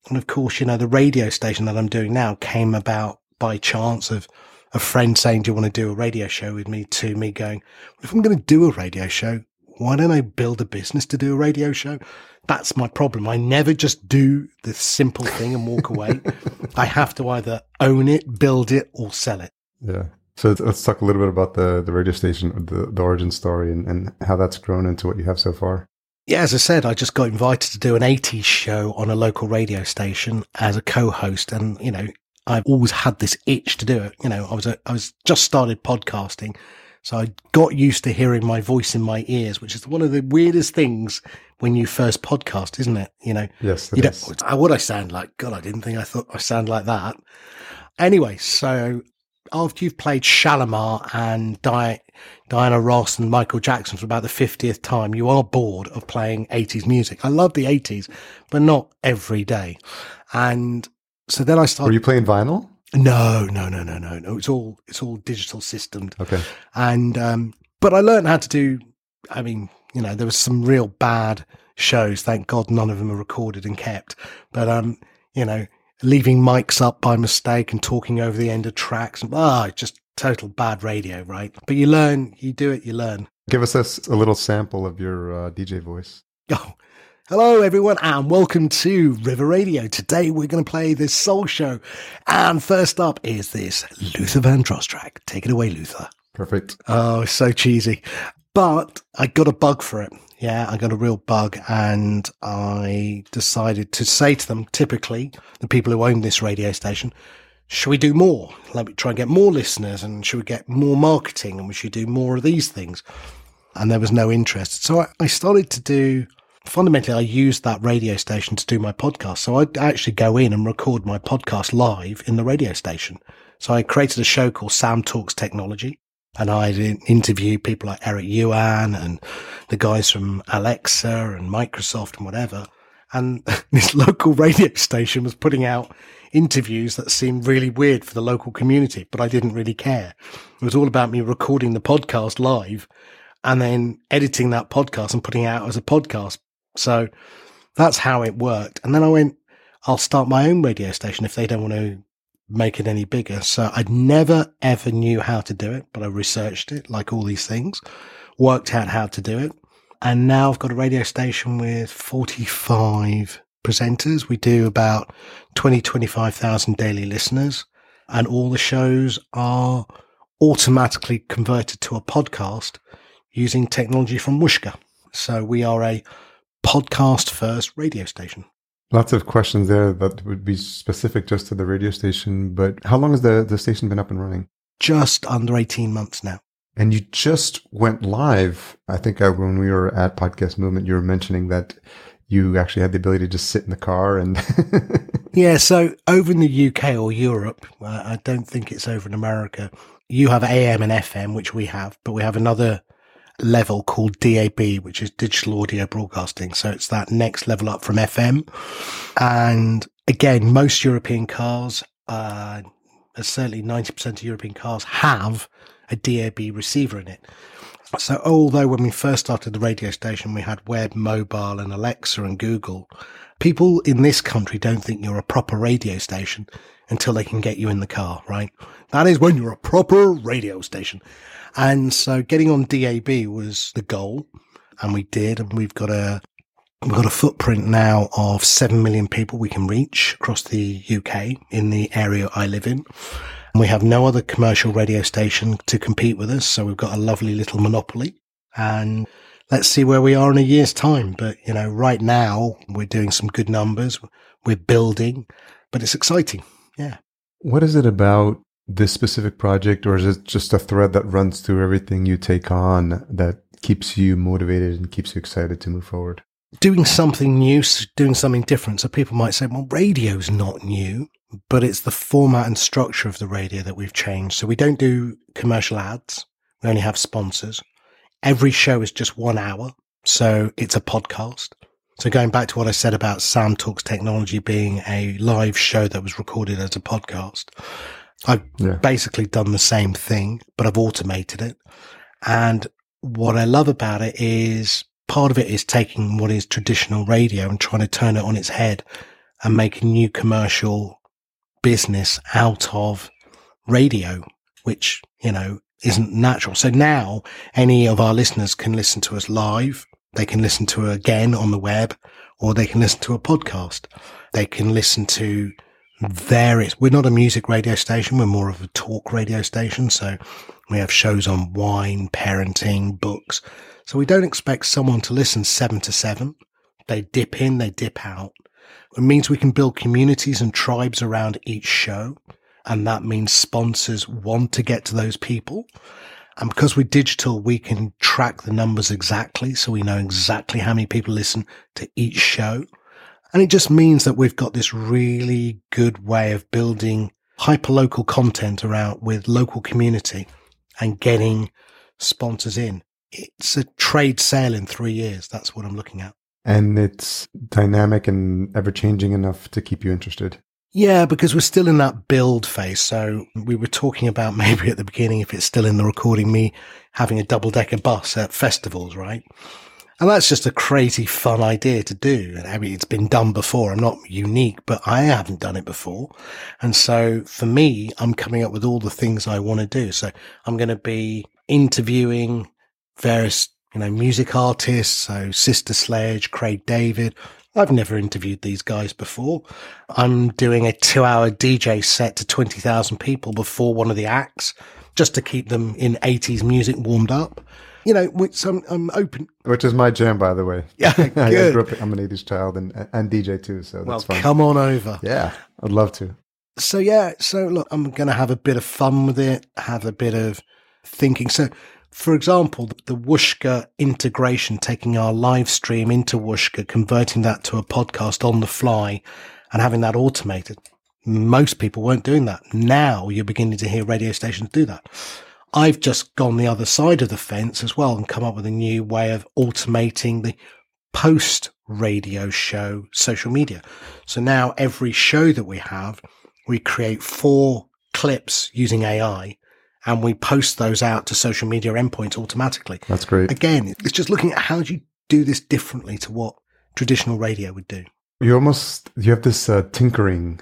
And of course, you know, the radio station that I'm doing now came about by chance of a friend saying, do you want to do a radio show with me to me going, if I'm going to do a radio show, why don't I build a business to do a radio show? That's my problem. I never just do the simple thing and walk away. I have to either own it, build it, or sell it. Yeah. So let's talk a little bit about the, the radio station, the, the origin story, and, and how that's grown into what you have so far. Yeah, as I said, I just got invited to do an 80s show on a local radio station as a co-host. And, you know, I've always had this itch to do it. You know, I was, a, I was just started podcasting. So I got used to hearing my voice in my ears, which is one of the weirdest things when you first podcast, isn't it? You know, yes, you is. what ah, I sound like. God, I didn't think I thought I sound like that. Anyway, so after you've played Shalamar and Di- Diana Ross and Michael Jackson for about the 50th time, you are bored of playing 80s music. I love the 80s, but not every day. And so then I started. Were you playing vinyl? No, no, no, no, no, no. It's all it's all digital systemed. Okay. And um, but I learned how to do. I mean, you know, there was some real bad shows. Thank God, none of them are recorded and kept. But um, you know, leaving mics up by mistake and talking over the end of tracks. and Ah, oh, just total bad radio, right? But you learn, you do it, you learn. Give us a, a little sample of your uh, DJ voice. Oh, hello everyone, and welcome to River Radio. Today we're going to play this soul show, and first up is this Luther Vandross track. Take it away, Luther. Perfect. Oh, so cheesy, but I got a bug for it. Yeah, I got a real bug and I decided to say to them, typically the people who own this radio station, should we do more? Let me try and get more listeners and should we get more marketing and we should do more of these things? And there was no interest. So I, I started to do, fundamentally, I used that radio station to do my podcast. So I'd actually go in and record my podcast live in the radio station. So I created a show called Sam Talks Technology and I'd interview people like Eric Yuan and the guys from Alexa and Microsoft and whatever. And this local radio station was putting out interviews that seemed really weird for the local community, but I didn't really care. It was all about me recording the podcast live and then editing that podcast and putting it out as a podcast. So that's how it worked. And then I went, I'll start my own radio station if they don't want to make it any bigger. So I never ever knew how to do it, but I researched it like all these things, worked out how to do it. And now I've got a radio station with 45 presenters. We do about 20, 25,000 daily listeners and all the shows are automatically converted to a podcast using technology from Whooshkaa. So we are a podcast first radio station. Lots of questions there that would be specific just to the radio station. But how long has the, the station been up and running? Just under 18 months now. And you just went live. I think I, uh, when we were at Podcast Movement, you were mentioning that you actually had the ability to just sit in the car and. yeah. So over in the UK or Europe, uh, I don't think it's over in America. You have AM and FM, which we have, but we have another level called DAB, which is digital audio broadcasting. So it's that next level up from FM. And again, most European cars, uh, certainly 90% of European cars have a DAB receiver in it. So, although when we first started the radio station, we had web, mobile, and Alexa and Google, people in this country don't think you're a proper radio station until they can get you in the car, right? That is when you're a proper radio station. And so getting on DAB was the goal. And we did. And we've got a, we've got a footprint now of 7 million people we can reach across the UK in the area I live in. And We have no other commercial radio station to compete with us. So we've got a lovely little monopoly and let's see where we are in a year's time. But, you know, right now we're doing some good numbers. We're building, but it's exciting. Yeah. What is it about this specific project or is it just a thread that runs through everything you take on that keeps you motivated and keeps you excited to move forward? Doing something new, doing something different. So people might say, well, radio's not new but it's the format and structure of the radio that we've changed. So we don't do commercial ads. We only have sponsors. Every show is just one hour. So it's a podcast. So going back to what I said about Sam Talks Technology being a live show that was recorded as a podcast, I've yeah. basically done the same thing, but I've automated it. And what I love about it is part of it is taking what is traditional radio and trying to turn it on its head and make a new commercial business out of radio, which, you know, isn't natural. So now any of our listeners can listen to us live. They can listen to it again on the web or they can listen to a podcast. They can listen to various, we're not a music radio station. We're more of a talk radio station. So we have shows on wine, parenting, books. So we don't expect someone to listen seven to seven. They dip in, they dip out. It means we can build communities and tribes around each show. And that means sponsors want to get to those people. And because we're digital, we can track the numbers exactly. So we know exactly how many people listen to each show. And it just means that we've got this really good way of building hyper local content around with local community and getting sponsors in. It's a trade sale in three years. That's what I'm looking at and it's dynamic and ever changing enough to keep you interested. Yeah, because we're still in that build phase. So we were talking about maybe at the beginning, if it's still in the recording, me having a double decker bus at festivals, right? And that's just a crazy fun idea to do. And I mean, it's been done before. I'm not unique, but I haven't done it before. And so for me, I'm coming up with all the things I want to do. So I'm going to be interviewing various you know, music artists. So Sister Sledge, Craig David. I've never interviewed these guys before. I'm doing a two hour DJ set to 20,000 people before one of the acts just to keep them in 80s music warmed up. You know, which I'm, um, I'm open. Which is my jam, by the way. Yeah, good. I grew up, I'm an 80s child and, and DJ too, so that's well, fun. come on over. Yeah, I'd love to. So, yeah, so look, I'm going to have a bit of fun with it, have a bit of thinking. So, for example, the Whooshkaa integration, taking our live stream into Whooshkaa, converting that to a podcast on the fly and having that automated. Most people weren't doing that. Now you're beginning to hear radio stations do that. I've just gone the other side of the fence as well and come up with a new way of automating the post radio show social media. So now every show that we have, we create four clips using AI and we post those out to social media endpoints automatically. That's great. Again, it's just looking at how do you do this differently to what traditional radio would do. You almost you have this uh, tinkering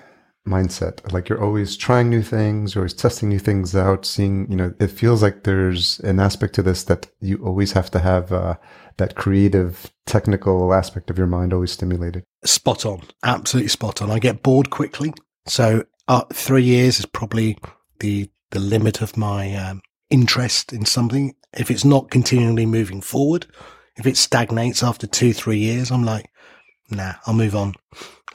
mindset. Like you're always trying new things, you're always testing new things out, seeing, you know, it feels like there's an aspect to this that you always have to have uh, that creative, technical aspect of your mind always stimulated. Spot on. Absolutely spot on. I get bored quickly. So uh, three years is probably the the limit of my um, interest in something. If it's not continually moving forward, if it stagnates after two, three years, I'm like, nah, I'll move on.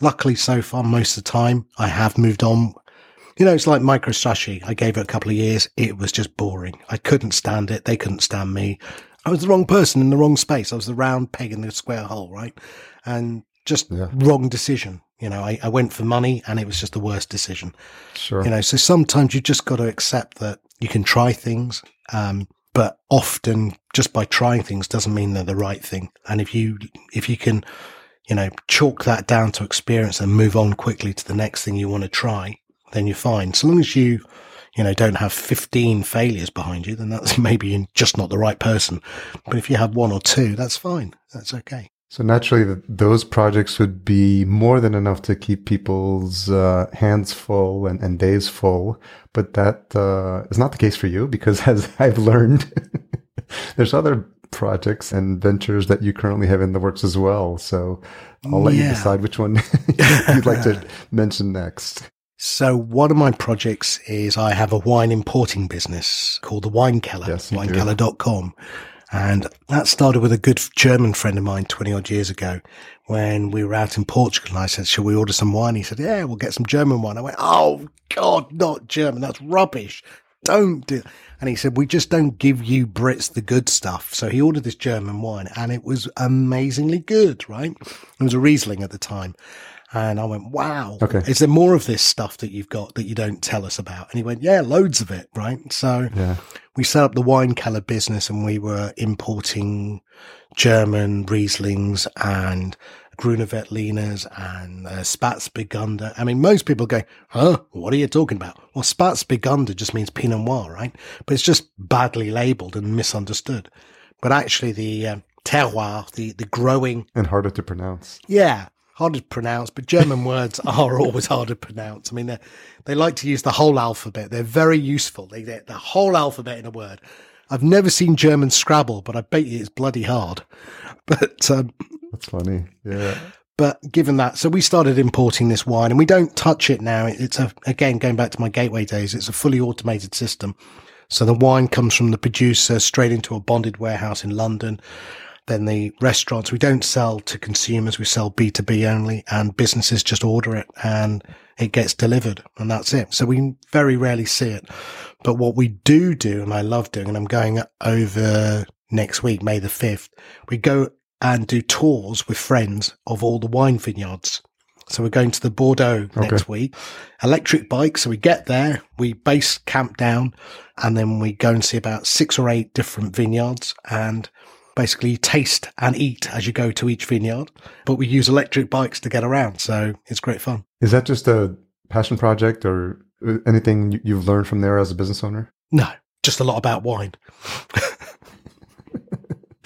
Luckily, so far, most of the time, I have moved on. You know, it's like MicroStrategy. I gave it a couple of years. It was just boring. I couldn't stand it. They couldn't stand me. I was the wrong person in the wrong space. I was the round peg in the square hole, right? And just yeah. wrong decision. You know, I, I went for money and it was just the worst decision. Sure. You know, so sometimes you just got to accept that you can try things. Um, but often just by trying things doesn't mean they're the right thing. And if you, if you can, you know, chalk that down to experience and move on quickly to the next thing you want to try, then you're fine. So long as you, you know, don't have 15 failures behind you, then that's maybe just not the right person. But if you have one or two, that's fine. That's okay. So naturally, those projects would be more than enough to keep people's uh, hands full and, and, days full. But that uh, is not the case for you because, as I've learned, there's other projects and ventures that you currently have in the works as well. So I'll let yeah. you decide which one you'd like to mention next. So one of my projects is I have a wine importing business called the Wine Keller, yes, winekeller.com. And that started with a good German friend of mine 20 odd years ago when we were out in Portugal. And I said, shall we order some wine? He said, yeah, we'll get some German wine. I went, oh God, not German. That's rubbish. Don't do And he said, we just don't give you Brits the good stuff. So he ordered this German wine and it was amazingly good, right? It was a Riesling at the time. And I went, wow. Okay. Is there more of this stuff that you've got that you don't tell us about? And he went, yeah, loads of it. Right. So yeah. we set up the wine keller business and we were importing German Rieslings and Gruner Veltliners and uh, Spätburgunder. I mean, most people go, huh? What are you talking about? Well, Spätburgunder just means Pinot Noir, right? But it's just badly labeled and misunderstood. But actually the, uh, terroir, the, the growing. And harder to pronounce. Yeah harder to pronounce, but German words are always hard to pronounce. I mean, they they like to use the whole alphabet. They're very useful. They get the whole alphabet in a word. I've never seen German Scrabble, but I bet you it's bloody hard. But um, that's funny, yeah. But given that, so we started importing this wine, and we don't touch it now. It's a again going back to my gateway days. It's a fully automated system. So the wine comes from the producer straight into a bonded warehouse in London then the restaurants, we don't sell to consumers. We sell B2B only and businesses just order it and it gets delivered and that's it. So we very rarely see it. But what we do do, and I love doing, and I'm going over next week, May the 5th, we go and do tours with friends of all the wine vineyards. So we're going to the Bordeaux okay. next week. Electric bike. So we get there, we base camp down, and then we go and see about six or eight different vineyards and basically taste and eat as you go to each vineyard. But we use electric bikes to get around, so it's great fun. Is that just a passion project or uh, anything you've learned from there as a business owner? No, just a lot about wine.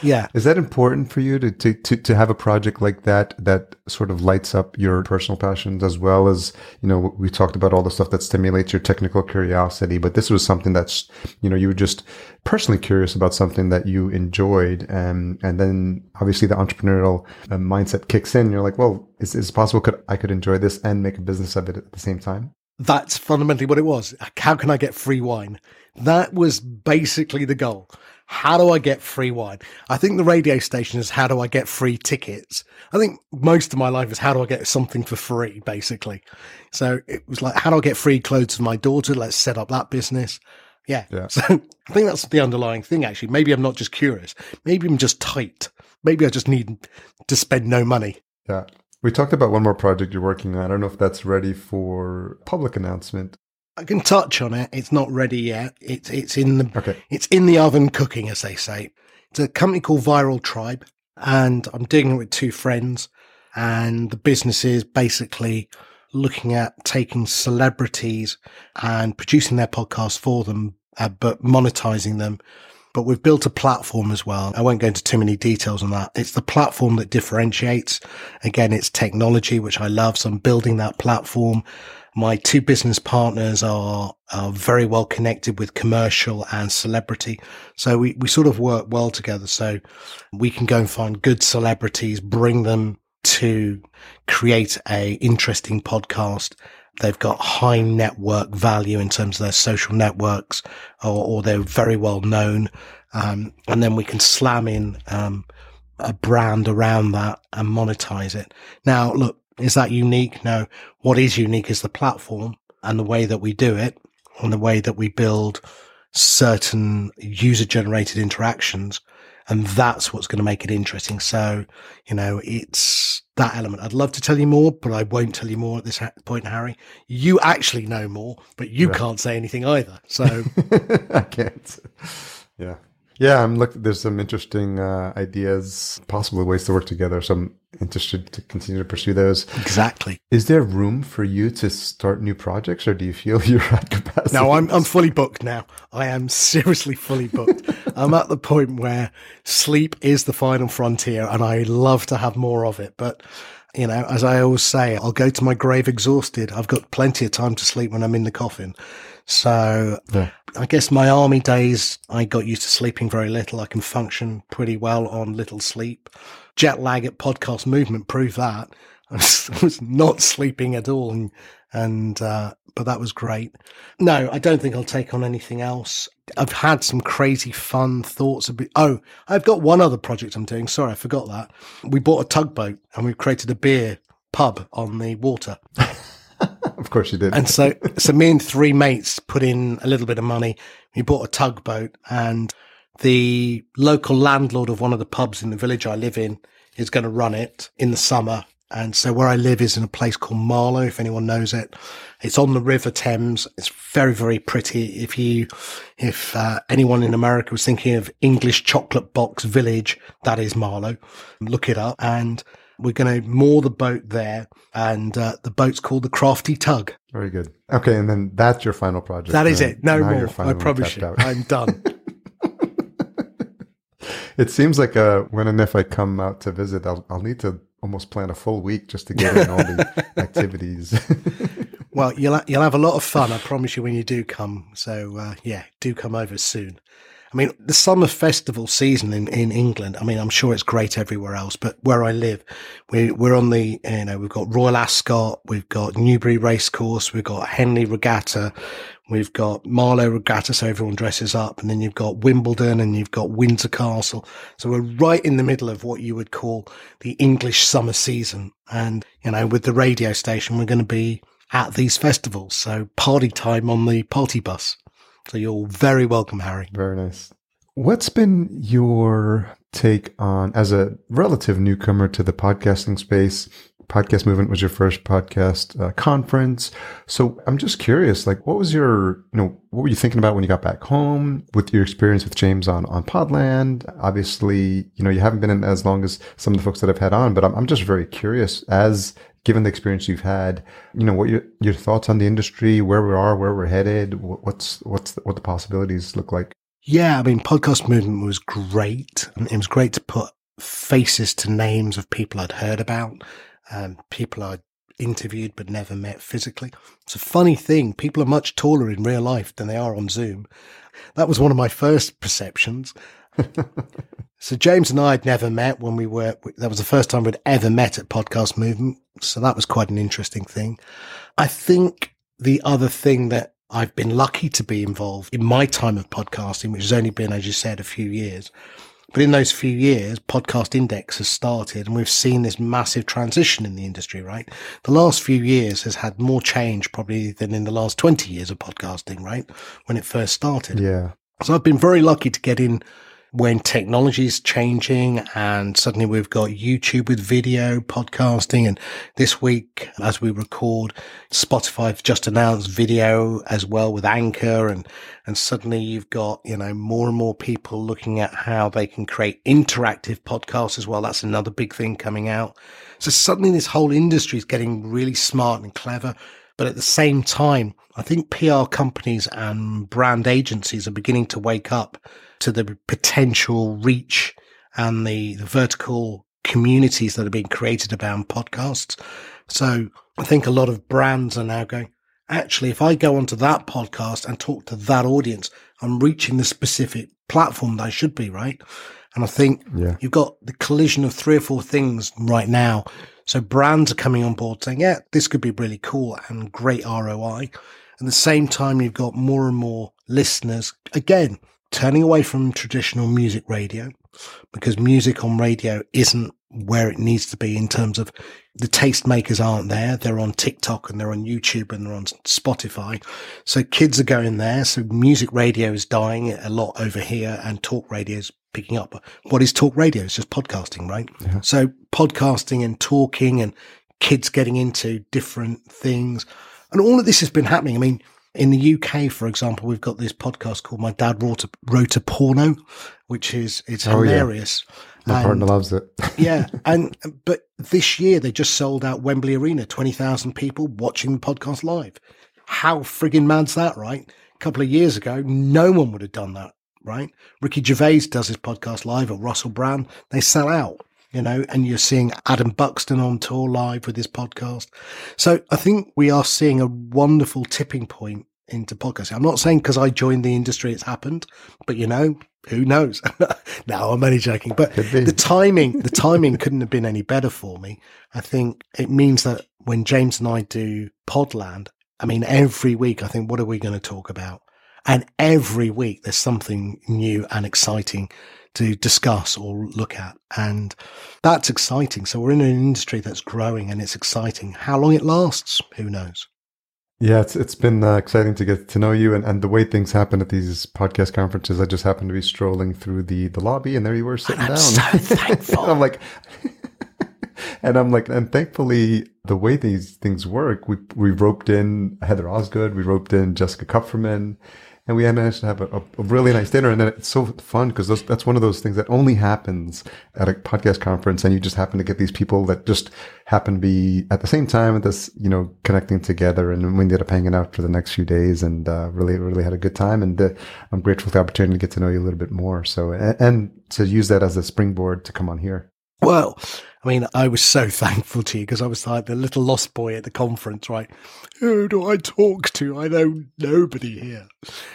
Yeah. Is that important for you to, to, to, to, have a project like that that sort of lights up your personal passions as well as, you know, we talked about all the stuff that stimulates your technical curiosity, but this was something that's, you know, you were just personally curious about something that you enjoyed. And, and then obviously the entrepreneurial uh, mindset kicks in. You're like, well, is, is it possible could I could enjoy this and make a business of it at the same time? That's fundamentally what it was. How can I get free wine? That was basically the goal. How do I get free wine? I think the radio station is how do I get free tickets? I think most of my life is how do I get something for free, basically. So it was like, how do I get free clothes for my daughter? Let's set up that business. Yeah. yeah. So I think that's the underlying thing, actually. Maybe I'm not just curious. Maybe I'm just tight. Maybe I just need to spend no money. Yeah. We talked about one more project you're working on. I don't know if that's ready for public announcement. I can touch on it. It's not ready yet. It's it's in the okay. it's in the oven cooking, as they say. It's a company called Viral Tribe, and I'm doing it with two friends. And the business is basically looking at taking celebrities and producing their podcast for them, uh, but monetizing them. But we've built a platform as well. I won't go into too many details on that. It's the platform that differentiates. Again, it's technology, which I love. So I'm building that platform my two business partners are, are very well connected with commercial and celebrity. So we, we sort of work well together. So we can go and find good celebrities, bring them to create a interesting podcast. They've got high network value in terms of their social networks or, or they're very well known. Um, and then we can slam in, um, a brand around that and monetize it. Now, look, is that unique? No. What is unique is the platform and the way that we do it and the way that we build certain user generated interactions. And that's what's going to make it interesting. So, you know, it's that element. I'd love to tell you more, but I won't tell you more at this point, Harry. You actually know more, but you right. can't say anything either. So I can't. Yeah. Yeah, I'm look. There's some interesting uh, ideas, possible ways to work together. So I'm interested to continue to pursue those. Exactly. Is there room for you to start new projects, or do you feel you're at capacity? No, I'm I'm fully booked now. I am seriously fully booked. I'm at the point where sleep is the final frontier, and I love to have more of it. But you know, as I always say, I'll go to my grave exhausted. I've got plenty of time to sleep when I'm in the coffin. So yeah. I guess my army days, I got used to sleeping very little. I can function pretty well on little sleep. Jet lag at podcast movement proved that. I was, not sleeping at all. And, and uh, but that was great. No, I don't think I'll take on anything else. I've had some crazy fun thoughts. About, oh, I've got one other project I'm doing. Sorry, I forgot that. We bought a tugboat and we created a beer pub on the water. of course you did. And so, so me and three mates put in a little bit of money. We bought a tugboat and the local landlord of one of the pubs in the village I live in is going to run it in the summer. And so where I live is in a place called Marlow, if anyone knows it. It's on the River Thames. It's very, very pretty. If you, if uh, anyone in America was thinking of English chocolate box village, that is Marlow. Look it up. And we're going to moor the boat there, and uh, the boat's called the Crafty Tug. Very good. Okay, and then that's your final project. That is it. No more. I promise you. I'm done. it seems like uh, when and if I come out to visit, I'll, I'll need to almost plan a full week just to get in all the activities. well, you'll you'll have a lot of fun. I promise you when you do come. So uh, yeah, do come over soon. I mean, the summer festival season in, in England, I mean, I'm sure it's great everywhere else, but where I live, we, we're on the, you know, we've got Royal Ascot, we've got Newbury Racecourse, we've got Henley Regatta, we've got Marlow Regatta, so everyone dresses up, and then you've got Wimbledon and you've got Windsor Castle. So we're right in the middle of what you would call the English summer season. And, you know, with the radio station, we're going to be at these festivals. So party time on the party bus. So you're very welcome, Harry. Very nice. What's been your take on, as a relative newcomer to the podcasting space? Podcast Movement was your first podcast uh, conference. So I'm just curious, like, what was your, you know, what were you thinking about when you got back home with your experience with James on, on Podland? Obviously, you know, you haven't been in as long as some of the folks that I've had on, but I'm, I'm just very curious as given the experience you've had, you know, what your your thoughts on the industry, where we are, where we're headed, what's what's the, what the possibilities look like. Yeah, I mean, podcast movement was great. It was great to put faces to names of people I'd heard about, um, people I'd interviewed but never met physically. It's a funny thing. People are much taller in real life than they are on Zoom. That was one of my first perceptions. so James and I had never met when we were, that was the first time we'd ever met at Podcast Movement. So that was quite an interesting thing. I think the other thing that I've been lucky to be involved in my time of podcasting, which has only been, as you said, a few years. But in those few years, Podcast Index has started and we've seen this massive transition in the industry, right? The last few years has had more change probably than in the last 20 years of podcasting, right? When it first started. Yeah. So I've been very lucky to get in when technology is changing and suddenly we've got YouTube with video podcasting. And this week, as we record, Spotify just announced video as well with Anchor. And, and suddenly you've got, you know, more and more people looking at how they can create interactive podcasts as well. That's another big thing coming out. So suddenly this whole industry is getting really smart and clever. But at the same time, I think PR companies and brand agencies are beginning to wake up to the potential reach and the, the vertical communities that are being created around podcasts. So I think a lot of brands are now going, actually, if I go onto that podcast and talk to that audience, I'm reaching the specific platform that I should be, right? And I think yeah. you've got the collision of three or four things right now. So brands are coming on board saying, yeah, this could be really cool and great ROI. And at the same time, you've got more and more listeners, again, turning away from traditional music radio because music on radio isn't where it needs to be in terms of the tastemakers aren't there. They're on TikTok and they're on YouTube and they're on Spotify. So kids are going there. So music radio is dying a lot over here and talk radio is picking up. What is talk radio? It's just podcasting, right? Yeah. So podcasting and talking and kids getting into different things. And all of this has been happening. I mean, in the UK, for example, we've got this podcast called My Dad Wrote a, Wrote a Porno, which is, it's oh, hilarious. Yeah. My and, partner loves it. yeah. And, but this year they just sold out Wembley Arena, 20,000 people watching the podcast live. How frigging mad's that, right? A couple of years ago, no one would have done that, right? Ricky Gervais does his podcast live or Russell Brand. They sell out you know, and you're seeing Adam Buxton on tour live with his podcast. So I think we are seeing a wonderful tipping point into podcasting. I'm not saying because I joined the industry it's happened, but you know, who knows? no, I'm only joking. But the timing, the timing couldn't have been any better for me. I think it means that when James and I do Podland, I mean, every week I think, what are we going to talk about? And every week there's something new and exciting to discuss or look at. And that's exciting. So we're in an industry that's growing and it's exciting. How long it lasts, who knows? Yeah, it's it's been uh, exciting to get to know you and, and the way things happen at these podcast conferences. I just happened to be strolling through the, the lobby and there you were sitting down. So thankful. I'm like, and I'm like, and thankfully the way these things work, we we roped in Heather Osgood, we roped in Jessica Kupferman, and we managed to have a, a, really nice dinner. And then it's so fun because that's one of those things that only happens at a podcast conference. And you just happen to get these people that just happen to be at the same time at this, you know, connecting together. And we ended up hanging out for the next few days and uh, really, really had a good time. And uh, I'm grateful for the opportunity to get to know you a little bit more. So, and, and to use that as a springboard to come on here. Well, I mean, I was so thankful to you because I was like the little lost boy at the conference, right? Who do I talk to? I know nobody here.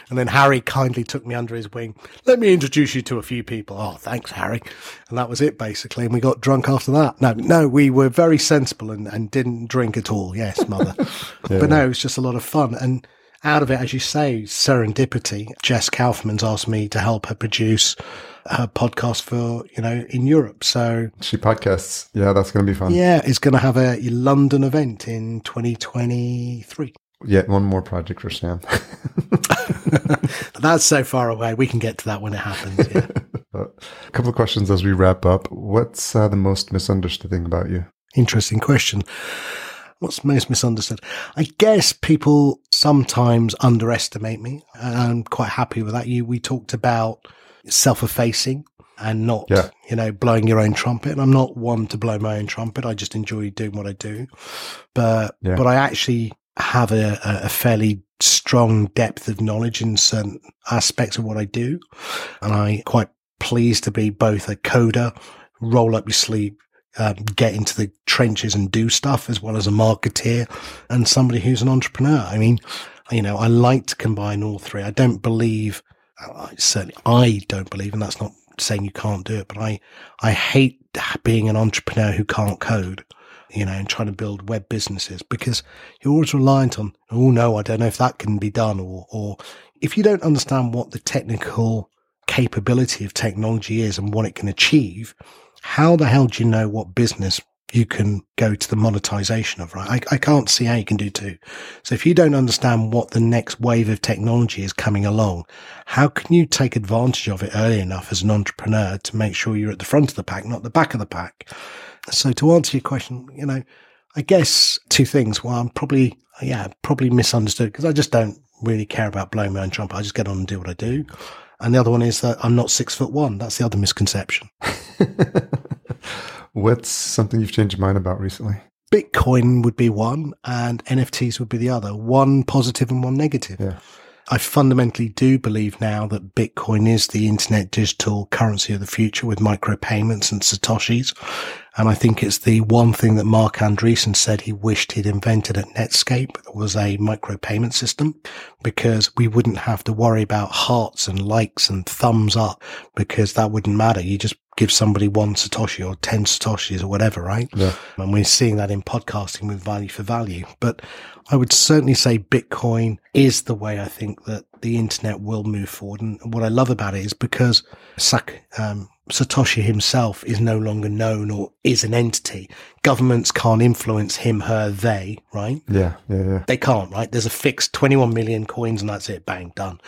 And then Harry kindly took me under his wing. Let me introduce you to a few people. Oh, thanks, Harry. And that was it, basically. And we got drunk after that. No, no, we were very sensible and, and didn't drink at all. Yes, mother. yeah. But no, it was just a lot of fun. And out of it, as you say, serendipity. Jess Kupferman's asked me to help her produce her podcast for, you know, in Europe. So she podcasts. Yeah, that's going to be fun. Yeah, it's going to have a London event in 2023. Yet one more project for Sam. that's so far away. We can get to that when it happens. Yeah. a couple of questions as we wrap up. What's uh, the most misunderstood thing about you? Interesting question. What's most misunderstood? I guess people sometimes underestimate me. And I'm quite happy with that. You, we talked about self-effacing and not, yeah. you know, blowing your own trumpet. And I'm not one to blow my own trumpet. I just enjoy doing what I do. But, yeah. but I actually have a, a fairly strong depth of knowledge in certain aspects of what I do. And I quite pleased to be both a coder, roll up your sleeve, um, get into the trenches and do stuff as well as a marketeer and somebody who's an entrepreneur. I mean, you know, I like to combine all three. I don't believe, uh, certainly I don't believe, and that's not saying you can't do it, but I, I hate being an entrepreneur who can't code, you know, and trying to build web businesses because you're always reliant on, oh no, I don't know if that can be done or, or if you don't understand what the technical capability of technology is and what it can achieve, how the hell do you know what business you can go to the monetization of, right? I, I can't see how you can do two. So if you don't understand what the next wave of technology is coming along, how can you take advantage of it early enough as an entrepreneur to make sure you're at the front of the pack, not the back of the pack? So to answer your question, you know, I guess two things. Well, I'm probably, yeah, probably misunderstood because I just don't really care about blowing my own trumpet. I just get on and do what I do. And the other one is that I'm not six foot one. That's the other misconception. What's something you've changed your mind about recently? Bitcoin would be one and NFTs would be the other. One positive and one negative. Yeah. I fundamentally do believe now that Bitcoin is the internet digital currency of the future with micropayments and Satoshis. And I think it's the one thing that Marc Andreessen said he wished he'd invented at Netscape was a micropayment system because we wouldn't have to worry about hearts and likes and thumbs up because that wouldn't matter. You just give somebody one Satoshi or 10 Satoshis or whatever, right? Yeah. And we're seeing that in podcasting with value for value. But I would certainly say Bitcoin is the way I think that the internet will move forward. And what I love about it is because Sak, um, Satoshi himself is no longer known or is an entity. Governments can't influence him, her, they, right? Yeah, yeah, yeah. They can't, right? There's a fixed 21 million coins and that's it. Bang, done.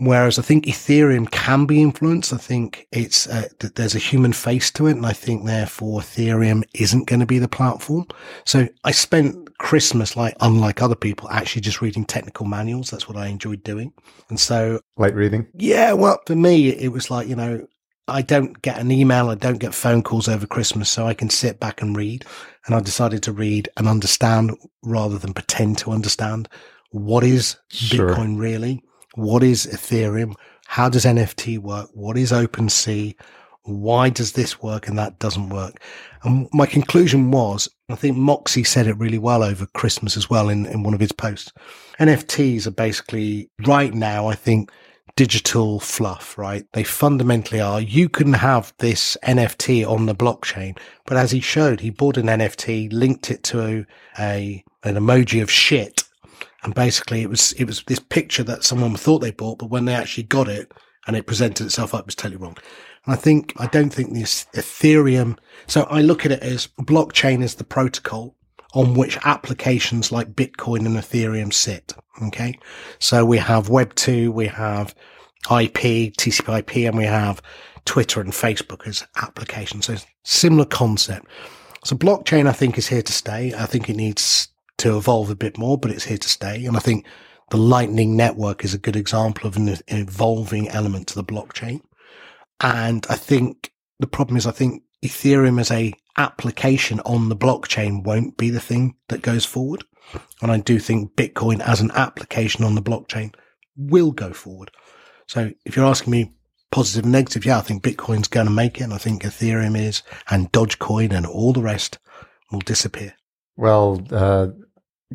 Whereas I think Ethereum can be influenced. I think it's uh, that there's a human face to it, and I think therefore Ethereum isn't going to be the platform. So I spent Christmas, like unlike other people, actually just reading technical manuals. That's what I enjoyed doing. And so, light reading. Yeah, well, for me, it was like you know, I don't get an email, I don't get phone calls over Christmas, so I can sit back and read. And I decided to read and understand rather than pretend to understand what is sure. Bitcoin really what is Ethereum? How does NFT work? What is OpenSea? Why does this work and that doesn't work? And my conclusion was, I think Moxie said it really well over Christmas as well in, in one of his posts. NFTs are basically right now, I think, digital fluff, right? They fundamentally are. You can have this NFT on the blockchain, but as he showed, he bought an NFT, linked it to a, an emoji of shit, and basically it was it was this picture that someone thought they bought, but when they actually got it and it presented itself up, it was totally wrong. And I think I don't think this Ethereum. So I look at it as blockchain is the protocol on which applications like Bitcoin and Ethereum sit. Okay, so we have Web two, we have IP, TCP/IP, and we have Twitter and Facebook as applications. So similar concept. So blockchain, I think, is here to stay. I think it needs to evolve a bit more, but it's here to stay. And I think the Lightning Network is a good example of an evolving element to the blockchain. And I think the problem is, I think Ethereum as a application on the blockchain won't be the thing that goes forward. And I do think Bitcoin as an application on the blockchain will go forward. So if you're asking me positive and negative, yeah, I think Bitcoin's going to make it. And I think Ethereum is and Dogecoin and all the rest will disappear. Well, uh,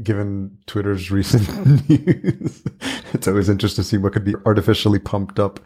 given Twitter's recent news, it's always interesting to see what could be artificially pumped up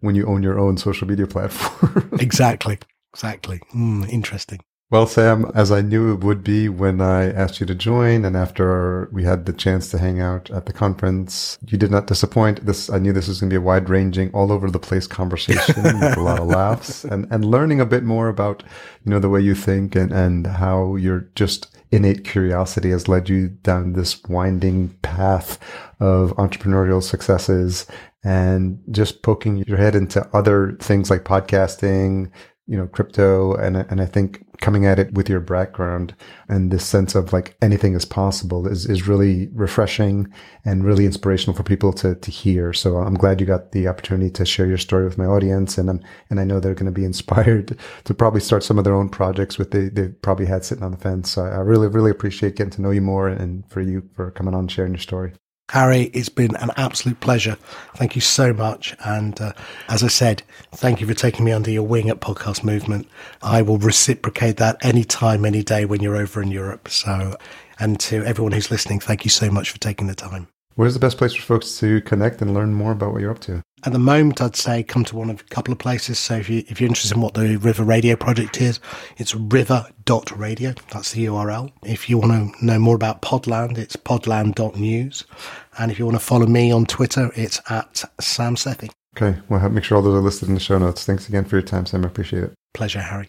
when you own your own social media platform. exactly. Exactly. Mm, interesting. Well, Sam, as I knew it would be when I asked you to join, and after we had the chance to hang out at the conference, you did not disappoint. This I knew this was going to be a wide-ranging, all over the place conversation with a lot of laughs and and learning a bit more about you know the way you think and and how you're just innate curiosity has led you down this winding path of entrepreneurial successes and just poking your head into other things like podcasting, you know, crypto. And, and I think coming at it with your background and this sense of like anything is possible is, is really refreshing and really inspirational for people to, to hear. So I'm glad you got the opportunity to share your story with my audience. And I'm, and I know they're going to be inspired to probably start some of their own projects with they, they probably had sitting on the fence. So I really, really appreciate getting to know you more and for you for coming on and sharing your story. Harry, it's been an absolute pleasure. Thank you so much. And uh, as I said, thank you for taking me under your wing at Podcast Movement. I will reciprocate that anytime, any day when you're over in Europe. So, and to everyone who's listening, thank you so much for taking the time. Where's the best place for folks to connect and learn more about what you're up to? At the moment, I'd say come to one of a couple of places. So if you if you're interested in what the River Radio project is, it's river.radio. That's the URL. If you want to know more about Podland, it's podland.news. And if you want to follow me on Twitter, it's at Sam Sethi. Okay. Well, make sure all those are listed in the show notes. Thanks again for your time, Sam. I appreciate it. Pleasure, Harry.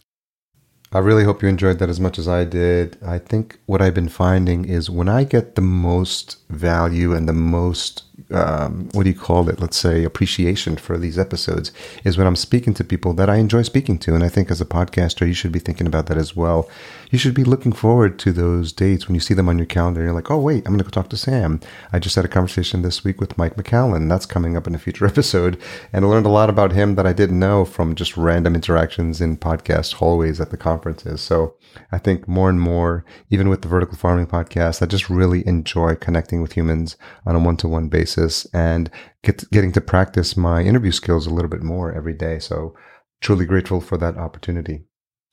I really hope you enjoyed that as much as I did. I think what I've been finding is when I get the most value and the most um, what do you call it? Let's say appreciation for these episodes is when I'm speaking to people that I enjoy speaking to. And I think as a podcaster, you should be thinking about that as well. You should be looking forward to those dates when you see them on your calendar. You're like, oh, wait, I'm going to go talk to Sam. I just had a conversation this week with Mike McCallan. That's coming up in a future episode. And I learned a lot about him that I didn't know from just random interactions in podcast hallways at the conferences. So I think more and more, even with the vertical farming podcast, I just really enjoy connecting with humans on a one to one basis and get, getting to practice my interview skills a little bit more every day. So truly grateful for that opportunity.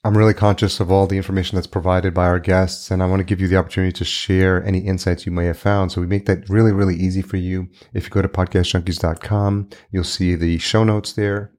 I'm really conscious of all the information that's provided by our guests, and I want to give you the opportunity to share any insights you may have found. So we make that really, really easy for you. If you go to podcastjunkies.com, you'll see the show notes there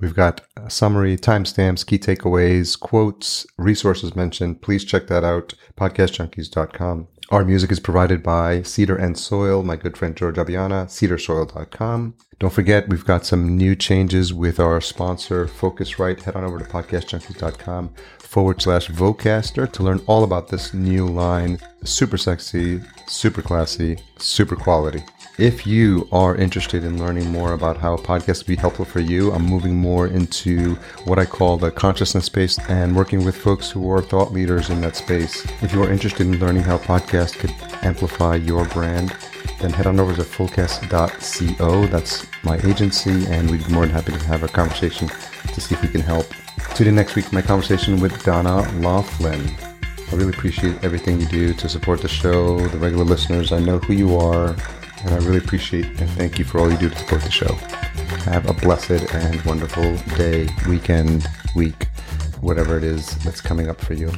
We've got a summary, timestamps, key takeaways, quotes, resources mentioned. Please check that out. Podcastjunkies.com. Our music is provided by Cedar and Soil, my good friend George Abiana, cedarsoil.com. Don't forget, we've got some new changes with our sponsor, Focusrite. Head on over to podcastjunkies.com forward slash Vocaster to learn all about this new line. Super sexy, super classy, super quality. If you are interested in learning more about how podcasts can be helpful for you, I'm moving more into what I call the consciousness space and working with folks who are thought leaders in that space. If you are interested in learning how podcasts could amplify your brand, then head on over to fullcast.co. That's my agency, and we'd be more than happy to have a conversation to see if we can help. Tune in next week for my conversation with Donna Laughlin. I really appreciate everything you do to support the show, the regular listeners. I know who you are and I really appreciate and thank you for all you do to support the show. Have a blessed and wonderful day, weekend, week, whatever it is that's coming up for you.